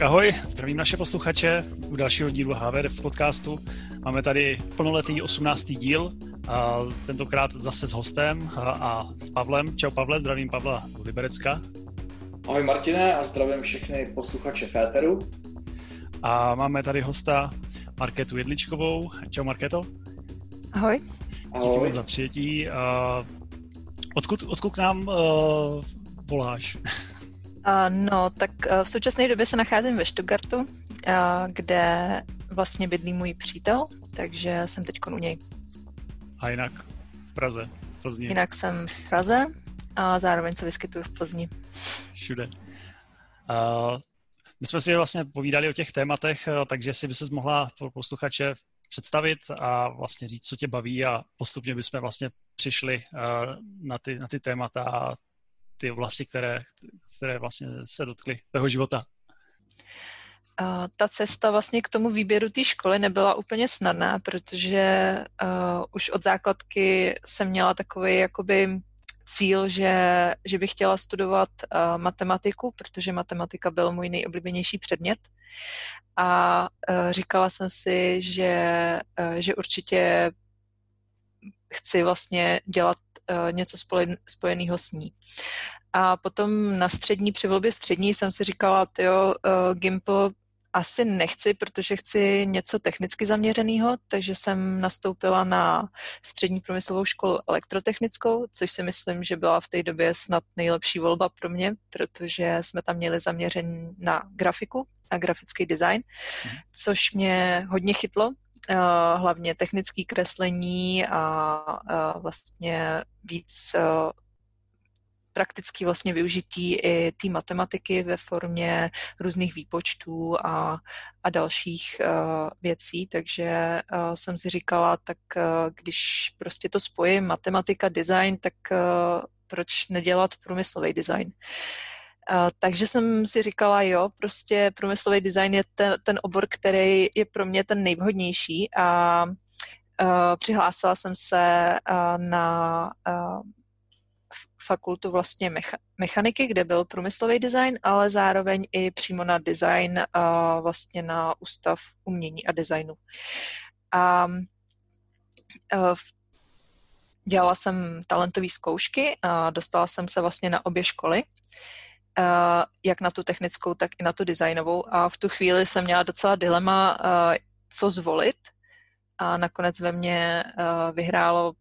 Tak ahoj, zdravím naše posluchače u dalšího dílu HVD podcastu. Máme tady plnoletý 18. díl, a tentokrát zase s hostem a, a s Pavlem. Čau Pavle, zdravím Pavla do Liberecka. Ahoj Martine a zdravím všechny posluchače Féteru. A máme tady hosta Marketu Jedličkovou. Čau Marketo. Ahoj. Díky moc za přijetí. A odkud, odkud k nám uh, voláš? No, tak uh, v současné době se nacházím ve Stuttgartu, uh, kde vlastně bydlí můj přítel, takže jsem teď u něj. A jinak v Praze, v Plzni? Jinak jsem v Praze a zároveň se vyskytuju v Plzni. Všude. Uh, my jsme si vlastně povídali o těch tématech, takže si by se mohla pro posluchače představit a vlastně říct, co tě baví a postupně bychom vlastně přišli na ty, na ty témata a ty oblasti, které, které vlastně se dotkly tvého života? ta cesta vlastně k tomu výběru té školy nebyla úplně snadná, protože uh, už od základky jsem měla takový jakoby cíl, že, že bych chtěla studovat uh, matematiku, protože matematika byl můj nejoblíbenější předmět. A uh, říkala jsem si, že, uh, že určitě chci vlastně dělat uh, něco spojeného s ní. A potom na střední, při volbě střední jsem si říkala, jo, uh, Gimple asi nechci, protože chci něco technicky zaměřeného, takže jsem nastoupila na střední průmyslovou školu elektrotechnickou, což si myslím, že byla v té době snad nejlepší volba pro mě, protože jsme tam měli zaměření na grafiku a grafický design, mhm. což mě hodně chytlo, eh, hlavně technické kreslení a vlastně víc eh, praktický vlastně využití i té matematiky ve formě různých výpočtů a, a dalších věcí, takže jsem si říkala, tak když prostě to spojím matematika, design, tak proč nedělat průmyslový design? Uh, takže jsem si říkala, jo, prostě průmyslový design je ten, ten obor, který je pro mě ten nejvhodnější a přihlásila jsem se na fakultu vlastně mecha- mechaniky, kde byl průmyslový design, ale zároveň i přímo na design a vlastně na ústav umění a designu. A dělala jsem talentové zkoušky a dostala jsem se vlastně na obě školy, jak na tu technickou, tak i na tu designovou a v tu chvíli jsem měla docela dilema, co zvolit a nakonec ve mně vyhrálo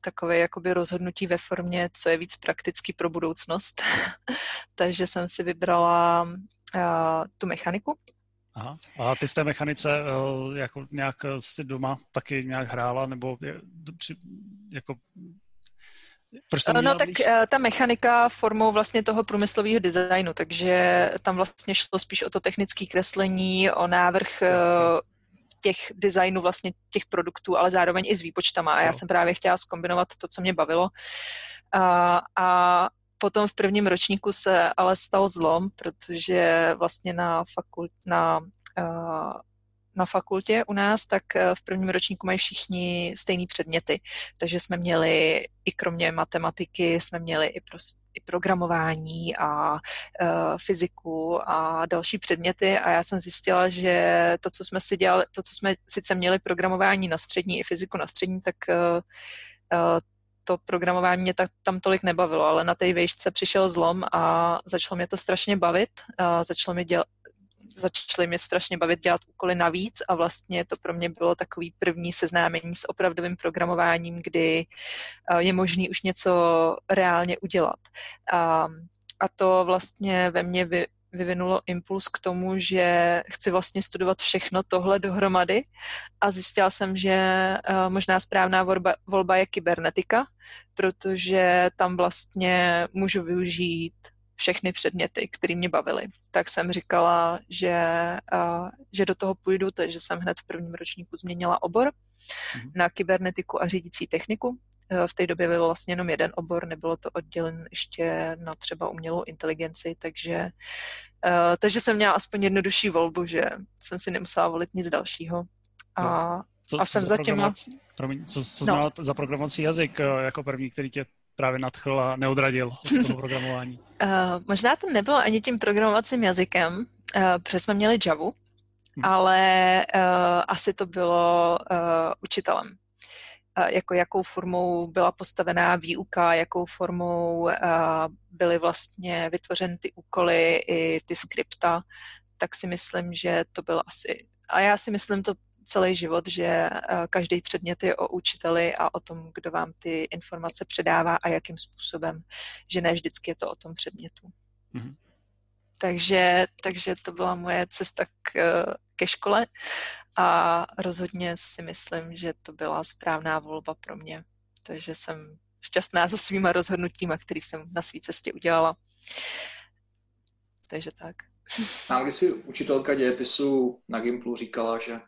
takové jakoby rozhodnutí ve formě, co je víc praktický pro budoucnost. Takže jsem si vybrala tu mechaniku. Aha. A ty z té mechanice jako nějak si doma taky nějak hrála, nebo jako proč no tak blíž? ta mechanika formou vlastně toho průmyslového designu, takže tam vlastně šlo spíš o to technické kreslení, o návrh těch designů vlastně těch produktů, ale zároveň i s výpočtama. A já jsem právě chtěla skombinovat to, co mě bavilo. A, a potom v prvním ročníku se ale stal zlom, protože vlastně na, fakult, na na fakultě u nás, tak eh, v prvním ročníku mají všichni stejné předměty. Takže jsme měli i kromě matematiky, jsme měli i, prostě, i programování a uh, fyziku a další předměty a já jsem zjistila, že to, co jsme si dělali, to, co jsme sice měli programování na střední i fyziku na střední, tak uh, to programování mě tak, tam tolik nebavilo, ale na té výšce přišel zlom a začalo mě to strašně bavit. A začalo mi děl, začaly mě strašně bavit dělat úkoly navíc a vlastně to pro mě bylo takový první seznámení s opravdovým programováním, kdy eh, je možný už něco reálně udělat. A, a to vlastně ve mně vy, vyvinulo impuls k tomu, že chci vlastně studovat všechno tohle dohromady a zjistila jsem, že eh, možná správná volba, volba je kybernetika, protože tam vlastně můžu využít všechny předměty, které mě bavily. Tak jsem říkala, že, uh, že do toho půjdu, takže jsem hned v prvním ročníku změnila obor mm-hmm. na kybernetiku a řídící techniku. Uh, v té době byl vlastně jenom jeden obor, nebylo to oddělen ještě na třeba umělou inteligenci, takže, uh, takže jsem měla aspoň jednodušší volbu, že jsem si nemusela volit nic dalšího. A, no. co, a co jsem za těma... Promiň, co, co no. za programovací jazyk jako první, který tě právě nadchl a neodradil od toho programování? Uh, možná to nebylo ani tím programovacím jazykem, protože jsme měli Javu, hmm. ale uh, asi to bylo uh, učitelem. Uh, jako jakou formou byla postavená výuka, jakou formou uh, byly vlastně vytvořeny ty úkoly i ty skripta, tak si myslím, že to bylo asi... A já si myslím to celý život, že každý předmět je o učiteli a o tom, kdo vám ty informace předává a jakým způsobem, že ne vždycky je to o tom předmětu. Mm-hmm. Takže, takže to byla moje cesta k, ke škole a rozhodně si myslím, že to byla správná volba pro mě. Takže jsem šťastná za svýma rozhodnutíma, který jsem na své cestě udělala. Takže tak. Tam, když si učitelka dějepisu na Gimplu říkala, že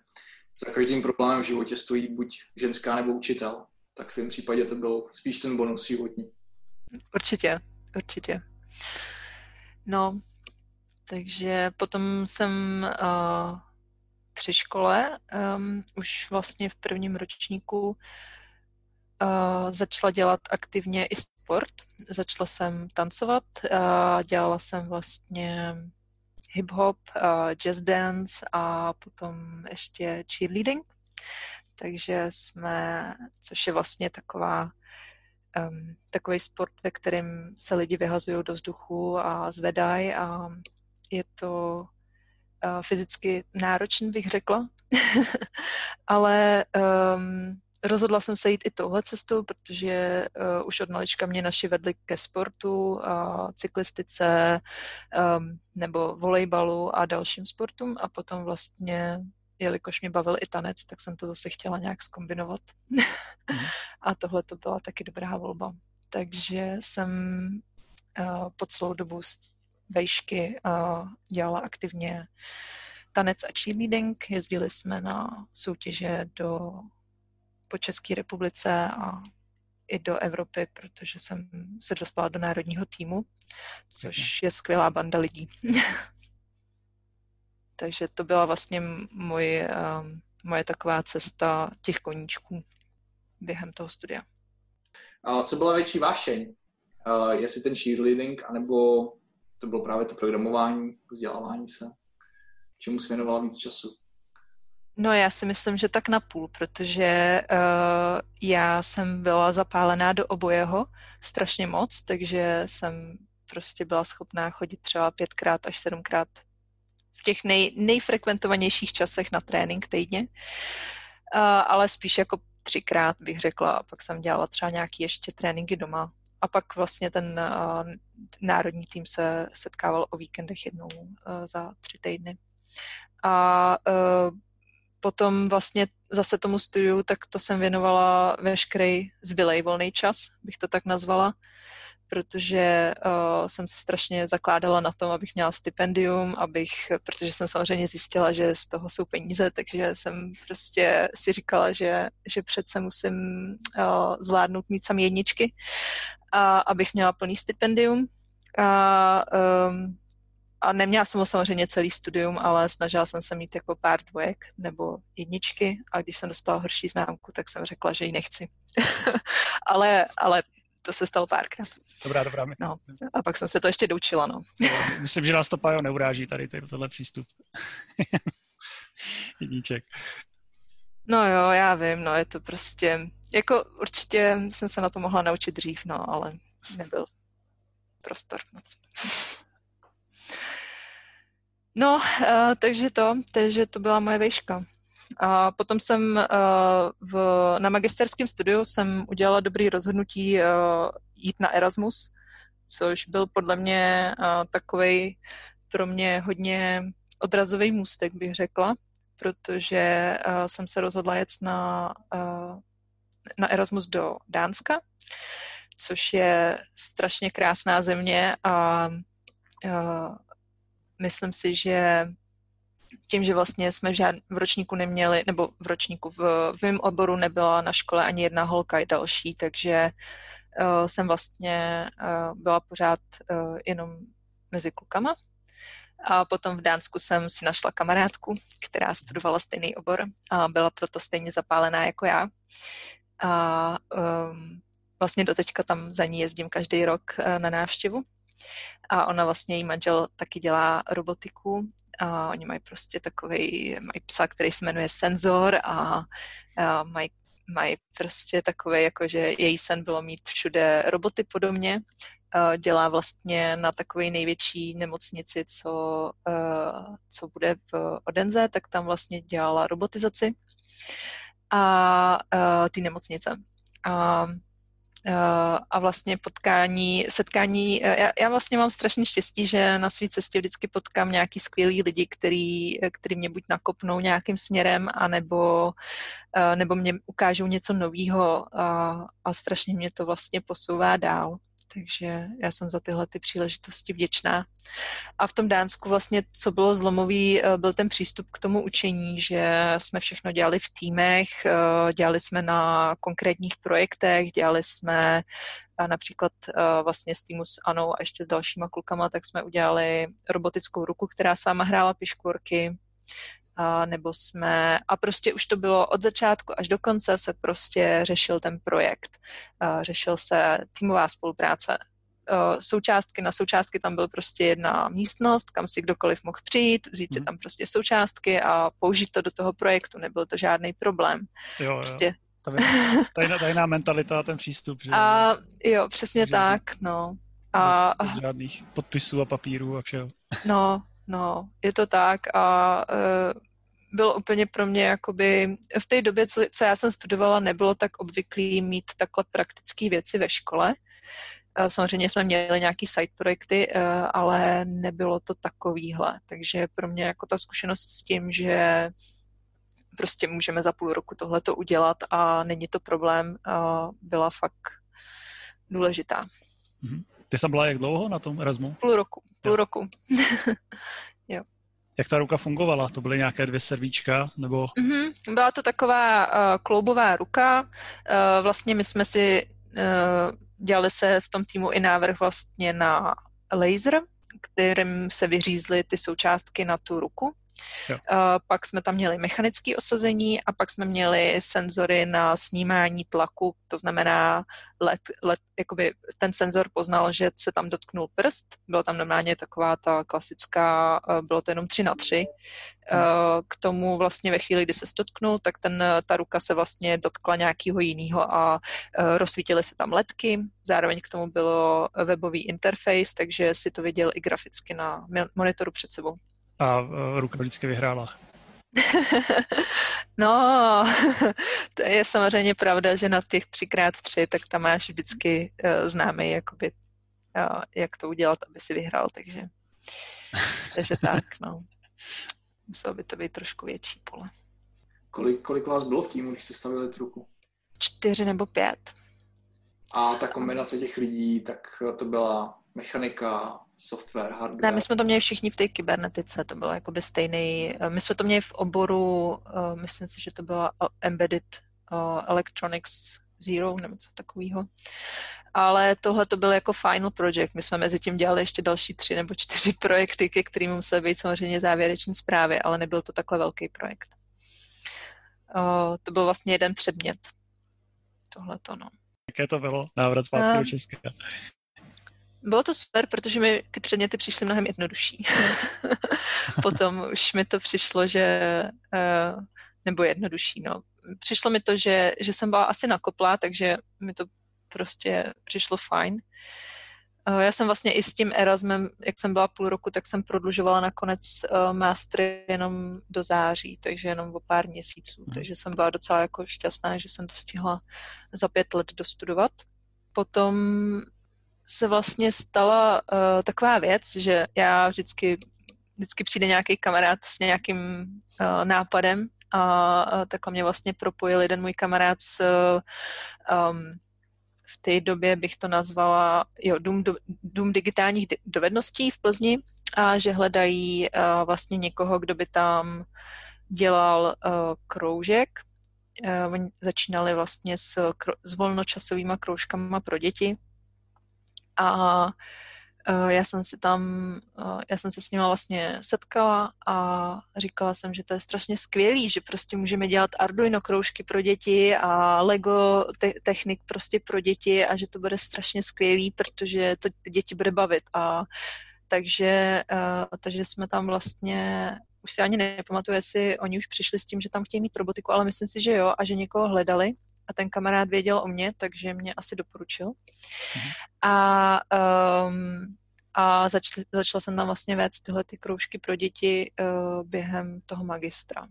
za každým problémem v životě stojí buď ženská nebo učitel, tak v tom případě to byl spíš ten bonus životní. Určitě, určitě. No, takže potom jsem uh, při škole um, už vlastně v prvním ročníku uh, začala dělat aktivně i sport. Začala jsem tancovat, uh, dělala jsem vlastně hip-hop, uh, jazz dance a potom ještě cheerleading. Takže jsme, což je vlastně taková um, takový sport, ve kterém se lidi vyhazují do vzduchu a zvedají a je to uh, fyzicky náročný, bych řekla, ale um, rozhodla jsem se jít i touhle cestou, protože uh, už od malička mě naši vedli ke sportu, uh, cyklistice um, nebo volejbalu a dalším sportům a potom vlastně jelikož mě bavil i tanec, tak jsem to zase chtěla nějak skombinovat. Mhm. a tohle to byla taky dobrá volba. Takže jsem uh, po celou dobu vejšky uh, dělala aktivně tanec a cheerleading. Jezdili jsme na soutěže do, po České republice a i do Evropy, protože jsem se dostala do národního týmu, což je skvělá banda lidí. Takže to byla vlastně můj, um, moje taková cesta těch koníčků během toho studia. A co byla větší vášeň? Uh, jestli ten cheerleading, anebo to bylo právě to programování, vzdělávání se? Čemu jsi věnovala víc času? No já si myslím, že tak napůl, protože uh, já jsem byla zapálená do obojeho strašně moc, takže jsem prostě byla schopná chodit třeba pětkrát až sedmkrát v těch nej, nejfrekventovanějších časech na trénink týdně, uh, ale spíš jako třikrát bych řekla a pak jsem dělala třeba nějaký ještě tréninky doma a pak vlastně ten uh, národní tým se setkával o víkendech jednou uh, za tři týdny. A uh, potom vlastně zase tomu studiu, tak to jsem věnovala veškerý zbylej volný čas, bych to tak nazvala protože uh, jsem se strašně zakládala na tom, abych měla stipendium, abych, protože jsem samozřejmě zjistila, že z toho jsou peníze, takže jsem prostě si říkala, že, že přece musím uh, zvládnout mít sami jedničky, a abych měla plný stipendium. A, um, a neměla jsem ho samozřejmě celý studium, ale snažila jsem se mít jako pár dvojek nebo jedničky a když jsem dostala horší známku, tak jsem řekla, že ji nechci. ale, ale to se stalo párkrát. Dobrá, dobrá. No, a pak jsem se to ještě doučila, no. Myslím, že nás to Pájo neuráží tady, tady tohle přístup. Jedníček. No jo, já vím, no je to prostě, jako určitě jsem se na to mohla naučit dřív, no, ale nebyl prostor moc. No, uh, takže to, takže to byla moje vejška. A potom jsem uh, v, na magisterském studiu jsem udělala dobrý rozhodnutí uh, jít na Erasmus, což byl podle mě uh, takový pro mě hodně odrazový můstek, bych řekla, protože uh, jsem se rozhodla jet na, uh, na Erasmus do Dánska, což je strašně krásná země a uh, myslím si, že tím, že vlastně jsme v, žád, v ročníku neměli, nebo v ročníku, v, v mém oboru nebyla na škole ani jedna holka i další, takže uh, jsem vlastně uh, byla pořád uh, jenom mezi klukama. A potom v Dánsku jsem si našla kamarádku, která studovala stejný obor a byla proto stejně zapálená jako já. A um, vlastně doteďka tam za ní jezdím každý rok na návštěvu a ona vlastně, její manžel taky dělá robotiku, A oni mají prostě takový, mají psa, který se jmenuje Senzor a, a mají mají prostě takové, jako že její sen bylo mít všude roboty podobně. Dělá vlastně na takové největší nemocnici, co, co bude v Odenze, tak tam vlastně dělala robotizaci a ty nemocnice. A a vlastně potkání, setkání, eh, já, já vlastně mám strašně štěstí, že na své cestě vždycky potkám nějaký skvělý lidi, který, eh, který mě buď nakopnou nějakým směrem, anebo, nebo mě ukážou něco nového a, a strašně mě to vlastně posouvá dál. Takže já jsem za tyhle ty příležitosti vděčná. A v tom Dánsku vlastně, co bylo zlomový, eh, byl ten přístup k tomu učení, že jsme všechno dělali v týmech, eh, dělali jsme na konkrétních projektech, dělali jsme eh, například vlastně s týmu s Anou a ještě s dalšíma klukama, tak jsme udělali robotickou ruku, která s váma hrála piškvorky a nebo jsme, a prostě už to bylo od začátku až do konce se prostě řešil ten projekt. A řešil se týmová spolupráce. Součástky na součástky tam byl prostě jedna místnost, kam si kdokoliv mohl přijít, vzít si mhm. tam prostě součástky a použít to do toho projektu. Nebyl to žádný problém. Jo, jo. Prostě tajná, tajná mentalita a ten přístup. Že? A jo, přesně že tak, no. A, bez, bez žádných podpisů a papírů a všeho. No, No, je to tak a uh, bylo úplně pro mě jakoby, v té době, co, co já jsem studovala, nebylo tak obvyklý mít takhle praktické věci ve škole. Uh, samozřejmě jsme měli nějaký side projekty, uh, ale nebylo to takovýhle. Takže pro mě jako ta zkušenost s tím, že prostě můžeme za půl roku tohleto udělat a není to problém, byla fakt důležitá. Mm-hmm. Ty jsi byla jak dlouho na tom Erasmu? Půl roku. Půl jo. roku. jo. Jak ta ruka fungovala? To byly nějaké dvě servíčka? Nebo... Mm-hmm. Byla to taková uh, kloubová ruka. Uh, vlastně my jsme si uh, dělali se v tom týmu i návrh vlastně na laser, kterým se vyřízly ty součástky na tu ruku. Jo. Uh, pak jsme tam měli mechanické osazení a pak jsme měli senzory na snímání tlaku, to znamená, let, let, jakoby ten senzor poznal, že se tam dotknul prst, bylo tam normálně taková ta klasická, uh, bylo to jenom 3 na 3. Uh, k tomu vlastně ve chvíli, kdy se dotknul, tak ten, ta ruka se vlastně dotkla nějakého jiného a rozsvítily se tam ledky, zároveň k tomu bylo webový interface, takže si to viděl i graficky na monitoru před sebou a e, ruka vždycky vyhrála. no, to je samozřejmě pravda, že na těch třikrát tři, tak tam máš vždycky uh, známý, jakoby, uh, jak to udělat, aby si vyhrál, takže, takže tak, no. Muselo by to být trošku větší pole. Kolik, kolik vás bylo v týmu, když jste stavili tu ruku? Čtyři nebo pět. A ta kombinace těch lidí, tak to byla mechanika, software, hardware? Ne, my jsme to měli všichni v té kybernetice, to bylo jakoby stejný, my jsme to měli v oboru, uh, myslím si, že to byla Embedded uh, Electronics Zero nebo něco takového. Ale tohle to byl jako final project. My jsme mezi tím dělali ještě další tři nebo čtyři projekty, ke kterým musely být samozřejmě závěreční zprávy, ale nebyl to takhle velký projekt. Uh, to byl vlastně jeden předmět. Tohle to, no. Jaké to bylo? Návrat zpátky do Česka. Bylo to super, protože mi ty předměty přišly mnohem jednodušší. Potom už mi to přišlo, že, uh, nebo jednodušší, no. Přišlo mi to, že, že jsem byla asi nakoplá, takže mi to prostě přišlo fajn. Uh, já jsem vlastně i s tím Erasmem, jak jsem byla půl roku, tak jsem prodlužovala nakonec uh, mastery jenom do září, takže jenom o pár měsíců. Hmm. Takže jsem byla docela jako šťastná, že jsem to stihla za pět let dostudovat. Potom se vlastně stala uh, taková věc, že já vždycky, vždycky přijde nějaký kamarád s nějakým uh, nápadem a uh, takhle mě vlastně propojil jeden můj kamarád s um, v té době bych to nazvala jo, dům, do, dům digitálních dovedností v Plzni a že hledají uh, vlastně někoho, kdo by tam dělal uh, kroužek. Uh, oni začínali vlastně s, s volnočasovými kroužkama pro děti a uh, já jsem si tam, uh, já jsem se s nima vlastně setkala a říkala jsem, že to je strašně skvělý, že prostě můžeme dělat Arduino kroužky pro děti a Lego te- technik prostě pro děti a že to bude strašně skvělý, protože to ty děti bude bavit. A takže, uh, takže jsme tam vlastně už si ani nepamatuju, jestli oni už přišli s tím, že tam chtějí mít robotiku, ale myslím si, že jo a že někoho hledali a ten kamarád věděl o mě, takže mě asi doporučil. Mm-hmm. A, um, a začal, začala jsem tam vlastně vést tyhle ty kroužky pro děti uh, během toho magistra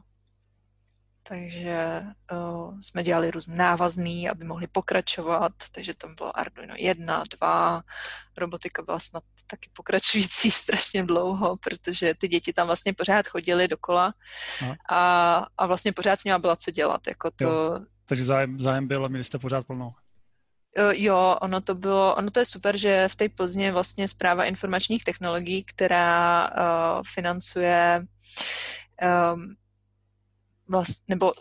takže uh, jsme dělali různé návazný, aby mohli pokračovat, takže tam bylo Arduino 1, 2, robotika byla snad taky pokračující strašně dlouho, protože ty děti tam vlastně pořád chodily dokola a, a vlastně pořád s nimi byla co dělat. Jako to... Jo. Takže zájem, zájem byl a měli jste pořád plnou. Jo, ono to bylo, ono to je super, že v té Plzně vlastně zpráva informačních technologií, která uh, financuje um, vlast, nebo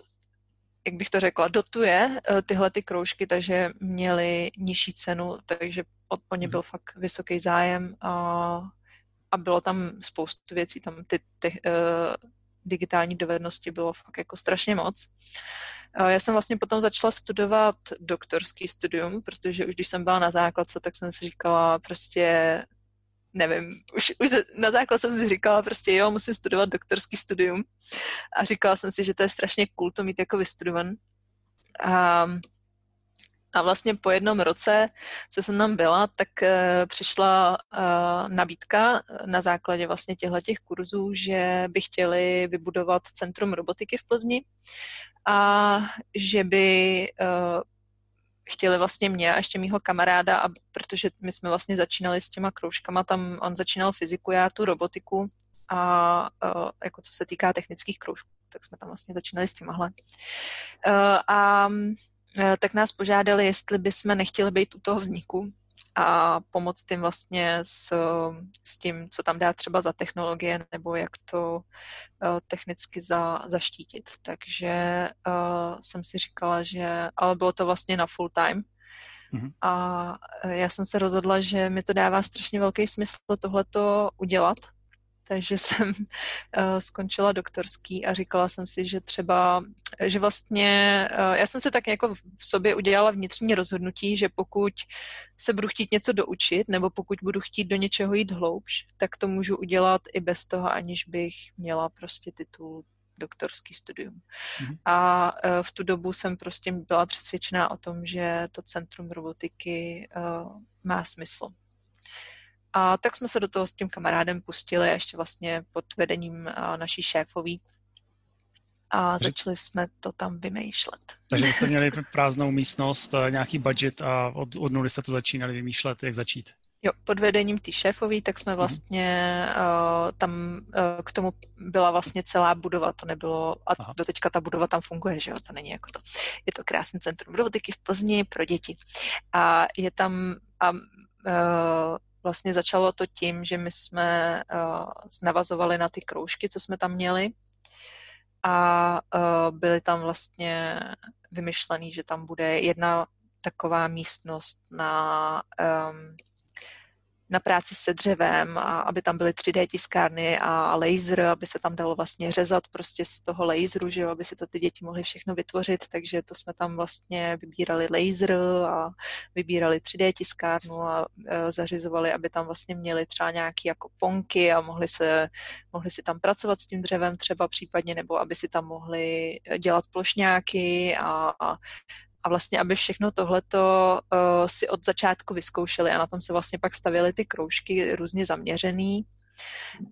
jak bych to řekla, dotuje eh, tyhle ty kroužky, takže měli nižší cenu, takže od, o ně mhm. byl fakt vysoký zájem a, a bylo tam spoustu věcí, tam ty, ty uh, digitální dovednosti bylo fakt jako strašně moc. Uh, já jsem vlastně potom začala studovat doktorský studium, protože už když jsem byla na základce, tak jsem si říkala prostě nevím, už, už na základ jsem si říkala prostě jo, musím studovat doktorský studium a říkala jsem si, že to je strašně cool to mít jako vystudovan. A, a vlastně po jednom roce, co jsem tam byla, tak uh, přišla uh, nabídka na základě vlastně těchto těch kurzů, že by chtěli vybudovat centrum robotiky v Plzni a že by chtěli vlastně mě a ještě mýho kamaráda, a protože my jsme vlastně začínali s těma kroužkama, tam on začínal fyziku, já tu robotiku a, jako co se týká technických kroužků, tak jsme tam vlastně začínali s těmahle. A tak nás požádali, jestli bychom nechtěli být u toho vzniku a pomoct jim vlastně s, s tím, co tam dá třeba za technologie nebo jak to uh, technicky za, zaštítit. Takže uh, jsem si říkala, že, ale bylo to vlastně na full time, Mm-hmm. A já jsem se rozhodla, že mi to dává strašně velký smysl tohleto udělat, takže jsem uh, skončila doktorský a říkala jsem si, že třeba, že vlastně, uh, já jsem se tak jako v sobě udělala vnitřní rozhodnutí, že pokud se budu chtít něco doučit, nebo pokud budu chtít do něčeho jít hloubš, tak to můžu udělat i bez toho, aniž bych měla prostě titul doktorský studium. Mm-hmm. A uh, v tu dobu jsem prostě byla přesvědčená o tom, že to centrum robotiky má smysl. A tak jsme se do toho s tím kamarádem pustili ještě vlastně pod vedením naší šéfový a začali jsme to tam vymýšlet. Takže jste měli prázdnou místnost, nějaký budget a od, od nuly jste to začínali vymýšlet, jak začít. Jo, pod vedením ty šéfový, tak jsme mhm. vlastně uh, tam uh, k tomu byla vlastně celá budova, to nebylo, a Aha. doteďka ta budova tam funguje, že jo, to není jako to. Je to krásný centrum robotiky v Plzni pro děti. A je tam, a, uh, vlastně začalo to tím, že my jsme uh, navazovali na ty kroužky, co jsme tam měli. A uh, byly tam vlastně vymyšlený, že tam bude jedna taková místnost na um, na práci se dřevem a aby tam byly 3D tiskárny a laser, aby se tam dalo vlastně řezat prostě z toho laseru, že jo, aby si to ty děti mohly všechno vytvořit, takže to jsme tam vlastně vybírali laser a vybírali 3D tiskárnu a e, zařizovali, aby tam vlastně měli třeba nějaký jako ponky a mohli, se, mohli si tam pracovat s tím dřevem třeba případně, nebo aby si tam mohli dělat plošňáky a, a a vlastně, aby všechno tohleto uh, si od začátku vyzkoušeli a na tom se vlastně pak stavěly ty kroužky různě zaměřený.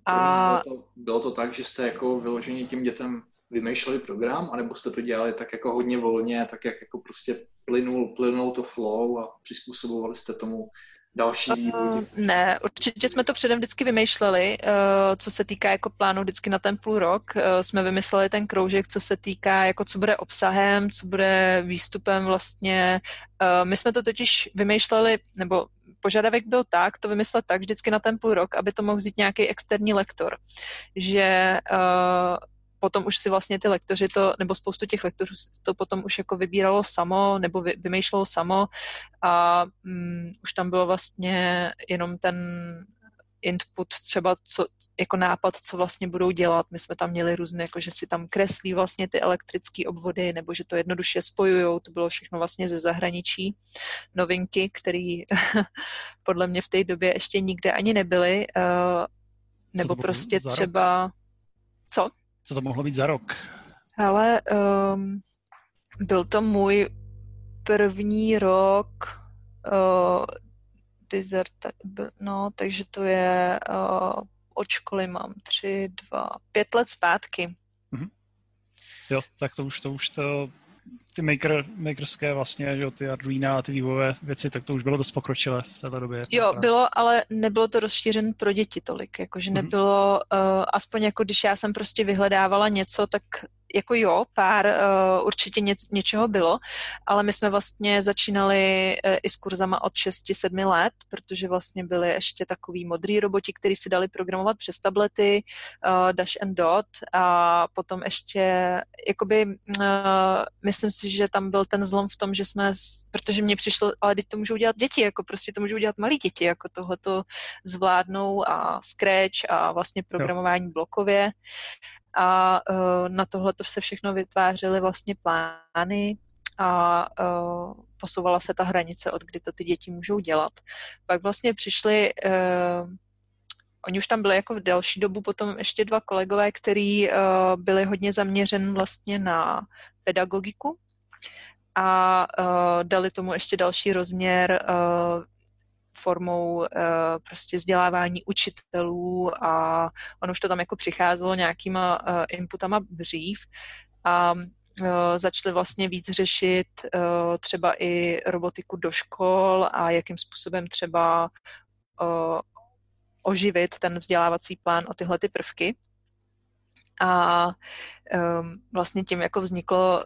A... Bylo, to, bylo to tak, že jste jako vyložení tím dětem vymýšleli program, anebo jste to dělali tak jako hodně volně, tak jak jako prostě plynul, plynul to flow a přizpůsobovali jste tomu další? Uh, ne, určitě jsme to předem vždycky vymýšleli, uh, co se týká jako plánu vždycky na ten půl rok. Uh, jsme vymysleli ten kroužek, co se týká, jako co bude obsahem, co bude výstupem vlastně. Uh, my jsme to totiž vymýšleli, nebo požadavek byl tak, to vymyslet tak vždycky na ten půl rok, aby to mohl vzít nějaký externí lektor. Že uh, potom už si vlastně ty lektoři to, nebo spoustu těch lektorů to potom už jako vybíralo samo, nebo vy, vymýšlelo samo a um, už tam bylo vlastně jenom ten input, třeba co, jako nápad, co vlastně budou dělat. My jsme tam měli různé, jako že si tam kreslí vlastně ty elektrické obvody, nebo že to jednoduše spojujou, to bylo všechno vlastně ze zahraničí. Novinky, které podle mě v té době ještě nikde ani nebyly, uh, nebo prostě třeba... Co? Co to mohlo být za rok? Ale um, byl to můj první rok uh, dizerta, no, takže to je uh, od školy mám tři, dva, pět let zpátky. Mm-hmm. Jo, tak to už, to už to, ty maker, makerské vlastně, že ty Arduino a ty vývojové věci, tak to už bylo dost pokročilé v této době. Jo, bylo, ale nebylo to rozšířen pro děti tolik, jakože mm-hmm. nebylo, uh, aspoň jako když já jsem prostě vyhledávala něco, tak jako jo, pár uh, určitě ně, něčeho bylo, ale my jsme vlastně začínali uh, i s kurzama od 6-7 let, protože vlastně byly ještě takový modrý roboti, který si dali programovat přes tablety, uh, Dash and Dot a potom ještě, jakoby, uh, myslím si, že tam byl ten zlom v tom, že jsme, protože mě přišlo, ale teď to můžou dělat děti, jako prostě to můžou dělat malí děti, jako tohleto zvládnou a Scratch a vlastně programování jo. blokově a uh, na tohle to se všechno vytvářely vlastně plány a uh, posouvala se ta hranice, od kdy to ty děti můžou dělat. Pak vlastně přišli, uh, oni už tam byli jako v delší dobu, potom ještě dva kolegové, kteří byli hodně zaměřen vlastně na pedagogiku a uh, dali tomu ještě další rozměr uh, formou uh, prostě vzdělávání učitelů a ono už to tam jako přicházelo nějakýma uh, inputama dřív a uh, začali vlastně víc řešit třeba i robotiku do škol a jakým způsobem třeba oživit ten vzdělávací plán o tyhle ty prvky. A um, vlastně tím jako vzniklo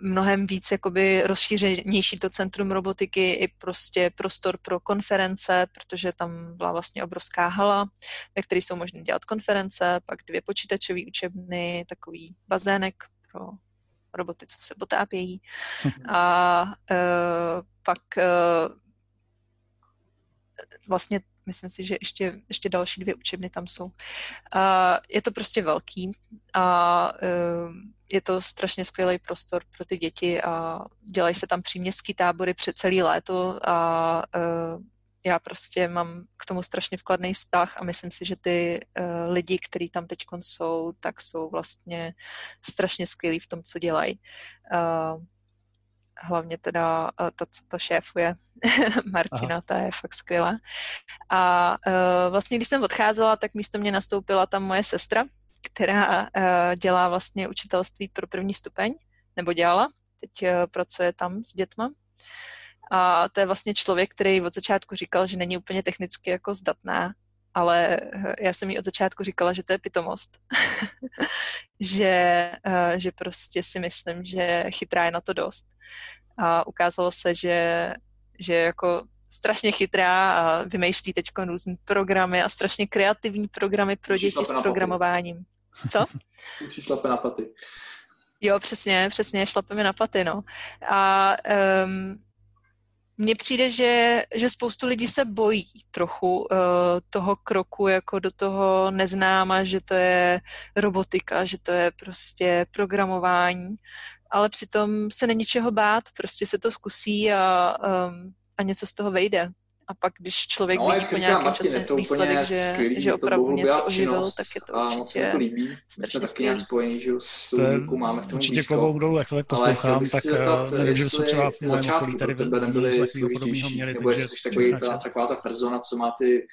mnohem víc jakoby rozšířenější to centrum robotiky i prostě prostor pro konference, protože tam byla vlastně obrovská hala, ve které jsou možné dělat konference, pak dvě počítačové učebny, takový bazének pro roboty, co se potápějí. A uh, pak uh, vlastně myslím si, že ještě, ještě další dvě učebny tam jsou. Uh, je to prostě velký a uh, je to strašně skvělý prostor pro ty děti a dělají se tam příměstský tábory před celý léto a uh, já prostě mám k tomu strašně vkladný vztah a myslím si, že ty uh, lidi, kteří tam teď jsou, tak jsou vlastně strašně skvělí v tom, co dělají. Uh, hlavně teda ta, co to šéfuje, Martina, Aha. ta je fakt skvělá. A uh, vlastně, když jsem odcházela, tak místo mě nastoupila tam moje sestra, která uh, dělá vlastně učitelství pro první stupeň, nebo dělala, teď pracuje tam s dětma. A to je vlastně člověk, který od začátku říkal, že není úplně technicky jako zdatná, ale já jsem jí od začátku říkala, že to je pitomost. že, že prostě si myslím, že chytrá je na to dost. A ukázalo se, že, že jako strašně chytrá a vymýšlí teď různé programy a strašně kreativní programy pro Učí děti s programováním. Co? Učí šlape na paty. Jo, přesně, přesně, šlapeme na paty, no. A um, mně přijde, že, že spoustu lidí se bojí trochu uh, toho kroku jako do toho neznáma, že to je robotika, že to je prostě programování, ale přitom se není čeho bát, prostě se to zkusí a, um, a něco z toho vejde. A pak, když člověk no, vidí po nějakém čase výsledek, že, že opravdu něco oživil, tak je to určitě a moc se to líbí. My jsme taky nějak spojení, že s tou výukou máme k tomu Určitě klobouk dolů, jak to tak poslouchám, tak eh, nevím, že jsou třeba v mém okolí tady nebyli složitější, nebo jestli jsi takový ta, taková ta persona, co má ty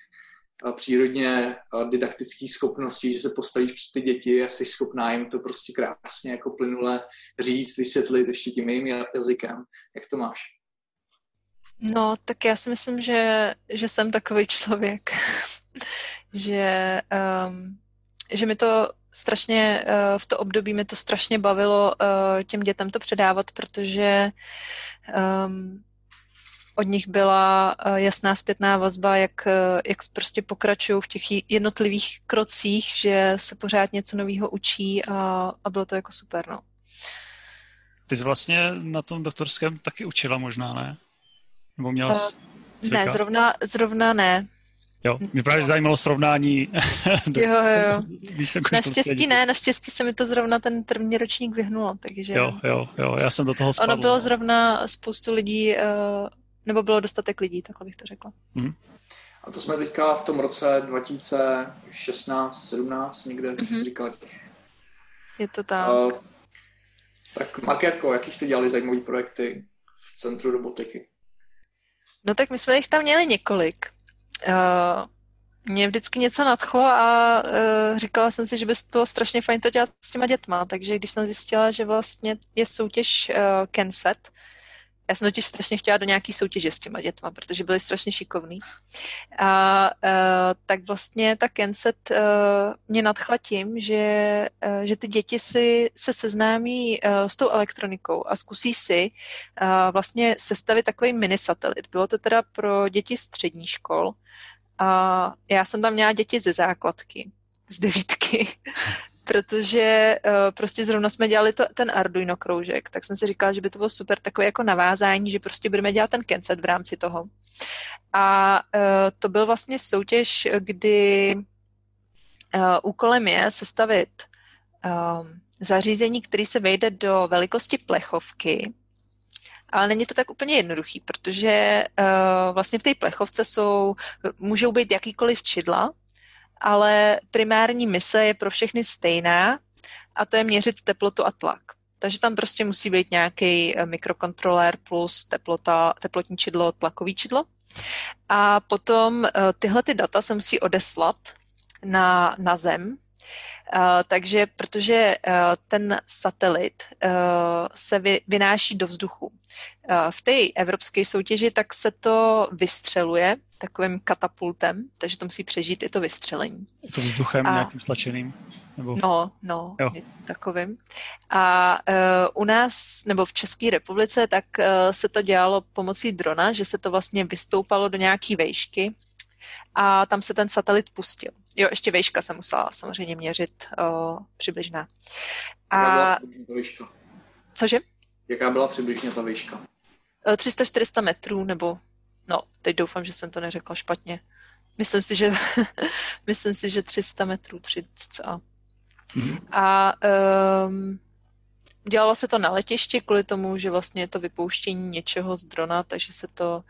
přírodně didaktické schopnosti, že se postavíš před ty děti a jsi schopná jim to prostě krásně jako plynule říct, vysvětlit ještě tím jejím jazykem. Jak to máš? No, tak já si myslím, že, že jsem takový člověk, že, um, že mi to strašně, uh, v to období mi to strašně bavilo uh, těm dětem to předávat, protože um, od nich byla uh, jasná zpětná vazba, jak, jak prostě pokračují v těch jednotlivých krocích, že se pořád něco nového učí a, a bylo to jako super, no. Ty jsi vlastně na tom doktorském taky učila možná, ne? Nebo měla uh, Ne, zrovna, zrovna ne. Jo, mě právě zajímalo srovnání. jo, jo. Jako naštěstí ne, naštěstí se mi to zrovna ten první ročník vyhnulo, takže... Jo, jo, jo, já jsem do toho spadl. Ono bylo no. zrovna spoustu lidí, eh, nebo bylo dostatek lidí, takhle bych to řekla. Mm. A to jsme teďka v tom roce 2016, 17 někde, mm-hmm. jsi říkala těch. Je to tam. Uh, tak Markétko, jaký jste dělali zajímavé projekty v Centru robotiky? No tak my jsme jich tam měli několik. Uh, mě vždycky něco nadchlo a uh, říkala jsem si, že by bylo strašně fajn to dělat s těma dětma, takže když jsem zjistila, že vlastně je soutěž uh, Kenset, já jsem totiž strašně chtěla do nějaký soutěže s těma dětma, protože byly strašně šikovný. A uh, tak vlastně ta Kenset uh, mě nadchla tím, že, uh, že ty děti si se seznámí uh, s tou elektronikou a zkusí si uh, vlastně sestavit takový mini satelit. Bylo to teda pro děti střední škol. A já jsem tam měla děti ze základky, z devítky protože uh, prostě zrovna jsme dělali to, ten Arduino kroužek, tak jsem si říkala, že by to bylo super takové jako navázání, že prostě budeme dělat ten Kenset v rámci toho. A uh, to byl vlastně soutěž, kdy uh, úkolem je sestavit uh, zařízení, který se vejde do velikosti plechovky, ale není to tak úplně jednoduchý, protože uh, vlastně v té plechovce jsou, můžou být jakýkoliv čidla, ale primární mise je pro všechny stejná a to je měřit teplotu a tlak. Takže tam prostě musí být nějaký eh, mikrokontrolér plus teplota, teplotní čidlo, tlakový čidlo. A potom eh, tyhle ty data se musí odeslat na, na Zem. Uh, takže protože uh, ten satelit uh, se vy, vynáší do vzduchu. V té evropské soutěži tak se to vystřeluje takovým katapultem, takže to musí přežít i to vystřelení. To vzduchem a, nějakým stlačeným? Nebo... No, no, jo. takovým. A uh, u nás, nebo v České republice, tak uh, se to dělalo pomocí drona, že se to vlastně vystoupalo do nějaké vejšky a tam se ten satelit pustil. Jo, ještě vejška se musela samozřejmě měřit uh, přibližná. A... Cože? Jaká byla přibližně ta výška? 300-400 metrů, nebo No, teď doufám, že jsem to neřekla špatně. Myslím si, že, myslím si, že 300 metrů, 30 a... Mm-hmm. A um, dělalo se to na letišti kvůli tomu, že vlastně je to vypouštění něčeho z drona, takže se to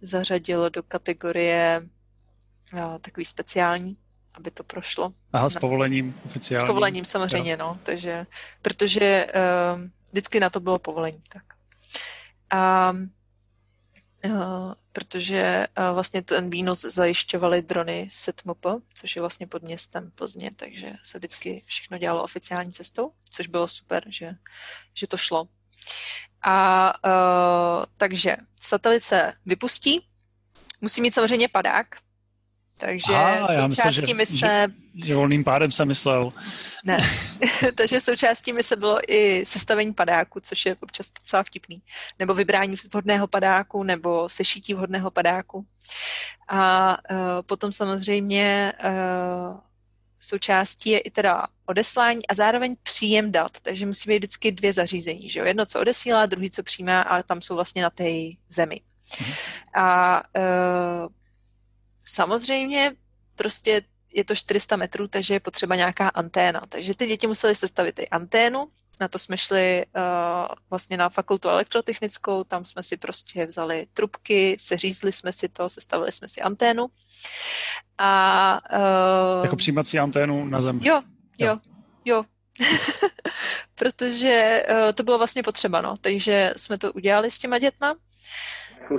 zařadilo do kategorie takový speciální, aby to prošlo. Aha, s povolením oficiálním. S povolením samozřejmě, jo. no, takže, protože um, vždycky na to bylo povolení, tak. Um, Eh, protože uh, vlastně ten výnos zajišťovaly drony Setmop, což je vlastně pod městem Plzně, takže se vždycky všechno dělalo oficiální cestou, což bylo super, že, že to šlo. A uh, takže satelit se vypustí, musí mít samozřejmě padák, takže Aha, já myslel, že, mise... Že, že volným pádem jsem myslel. Ne, takže součástí mise bylo i sestavení padáku, což je občas docela vtipný. Nebo vybrání vhodného padáku, nebo sešití vhodného padáku. A uh, potom samozřejmě uh, součástí je i teda odeslání a zároveň příjem dat, takže musí být vždycky dvě zařízení. Že jo? Jedno, co odesílá, druhý, co přijímá a tam jsou vlastně na té zemi. Mhm. A uh, Samozřejmě prostě je to 400 metrů, takže je potřeba nějaká anténa. Takže ty děti musely sestavit i anténu, na to jsme šli uh, vlastně na fakultu elektrotechnickou, tam jsme si prostě vzali trubky, seřízli jsme si to, sestavili jsme si anténu. A, uh, jako přijímací anténu na zem. Jo, jo, jo. jo. Protože uh, to bylo vlastně potřeba, no. Takže jsme to udělali s těma dětma.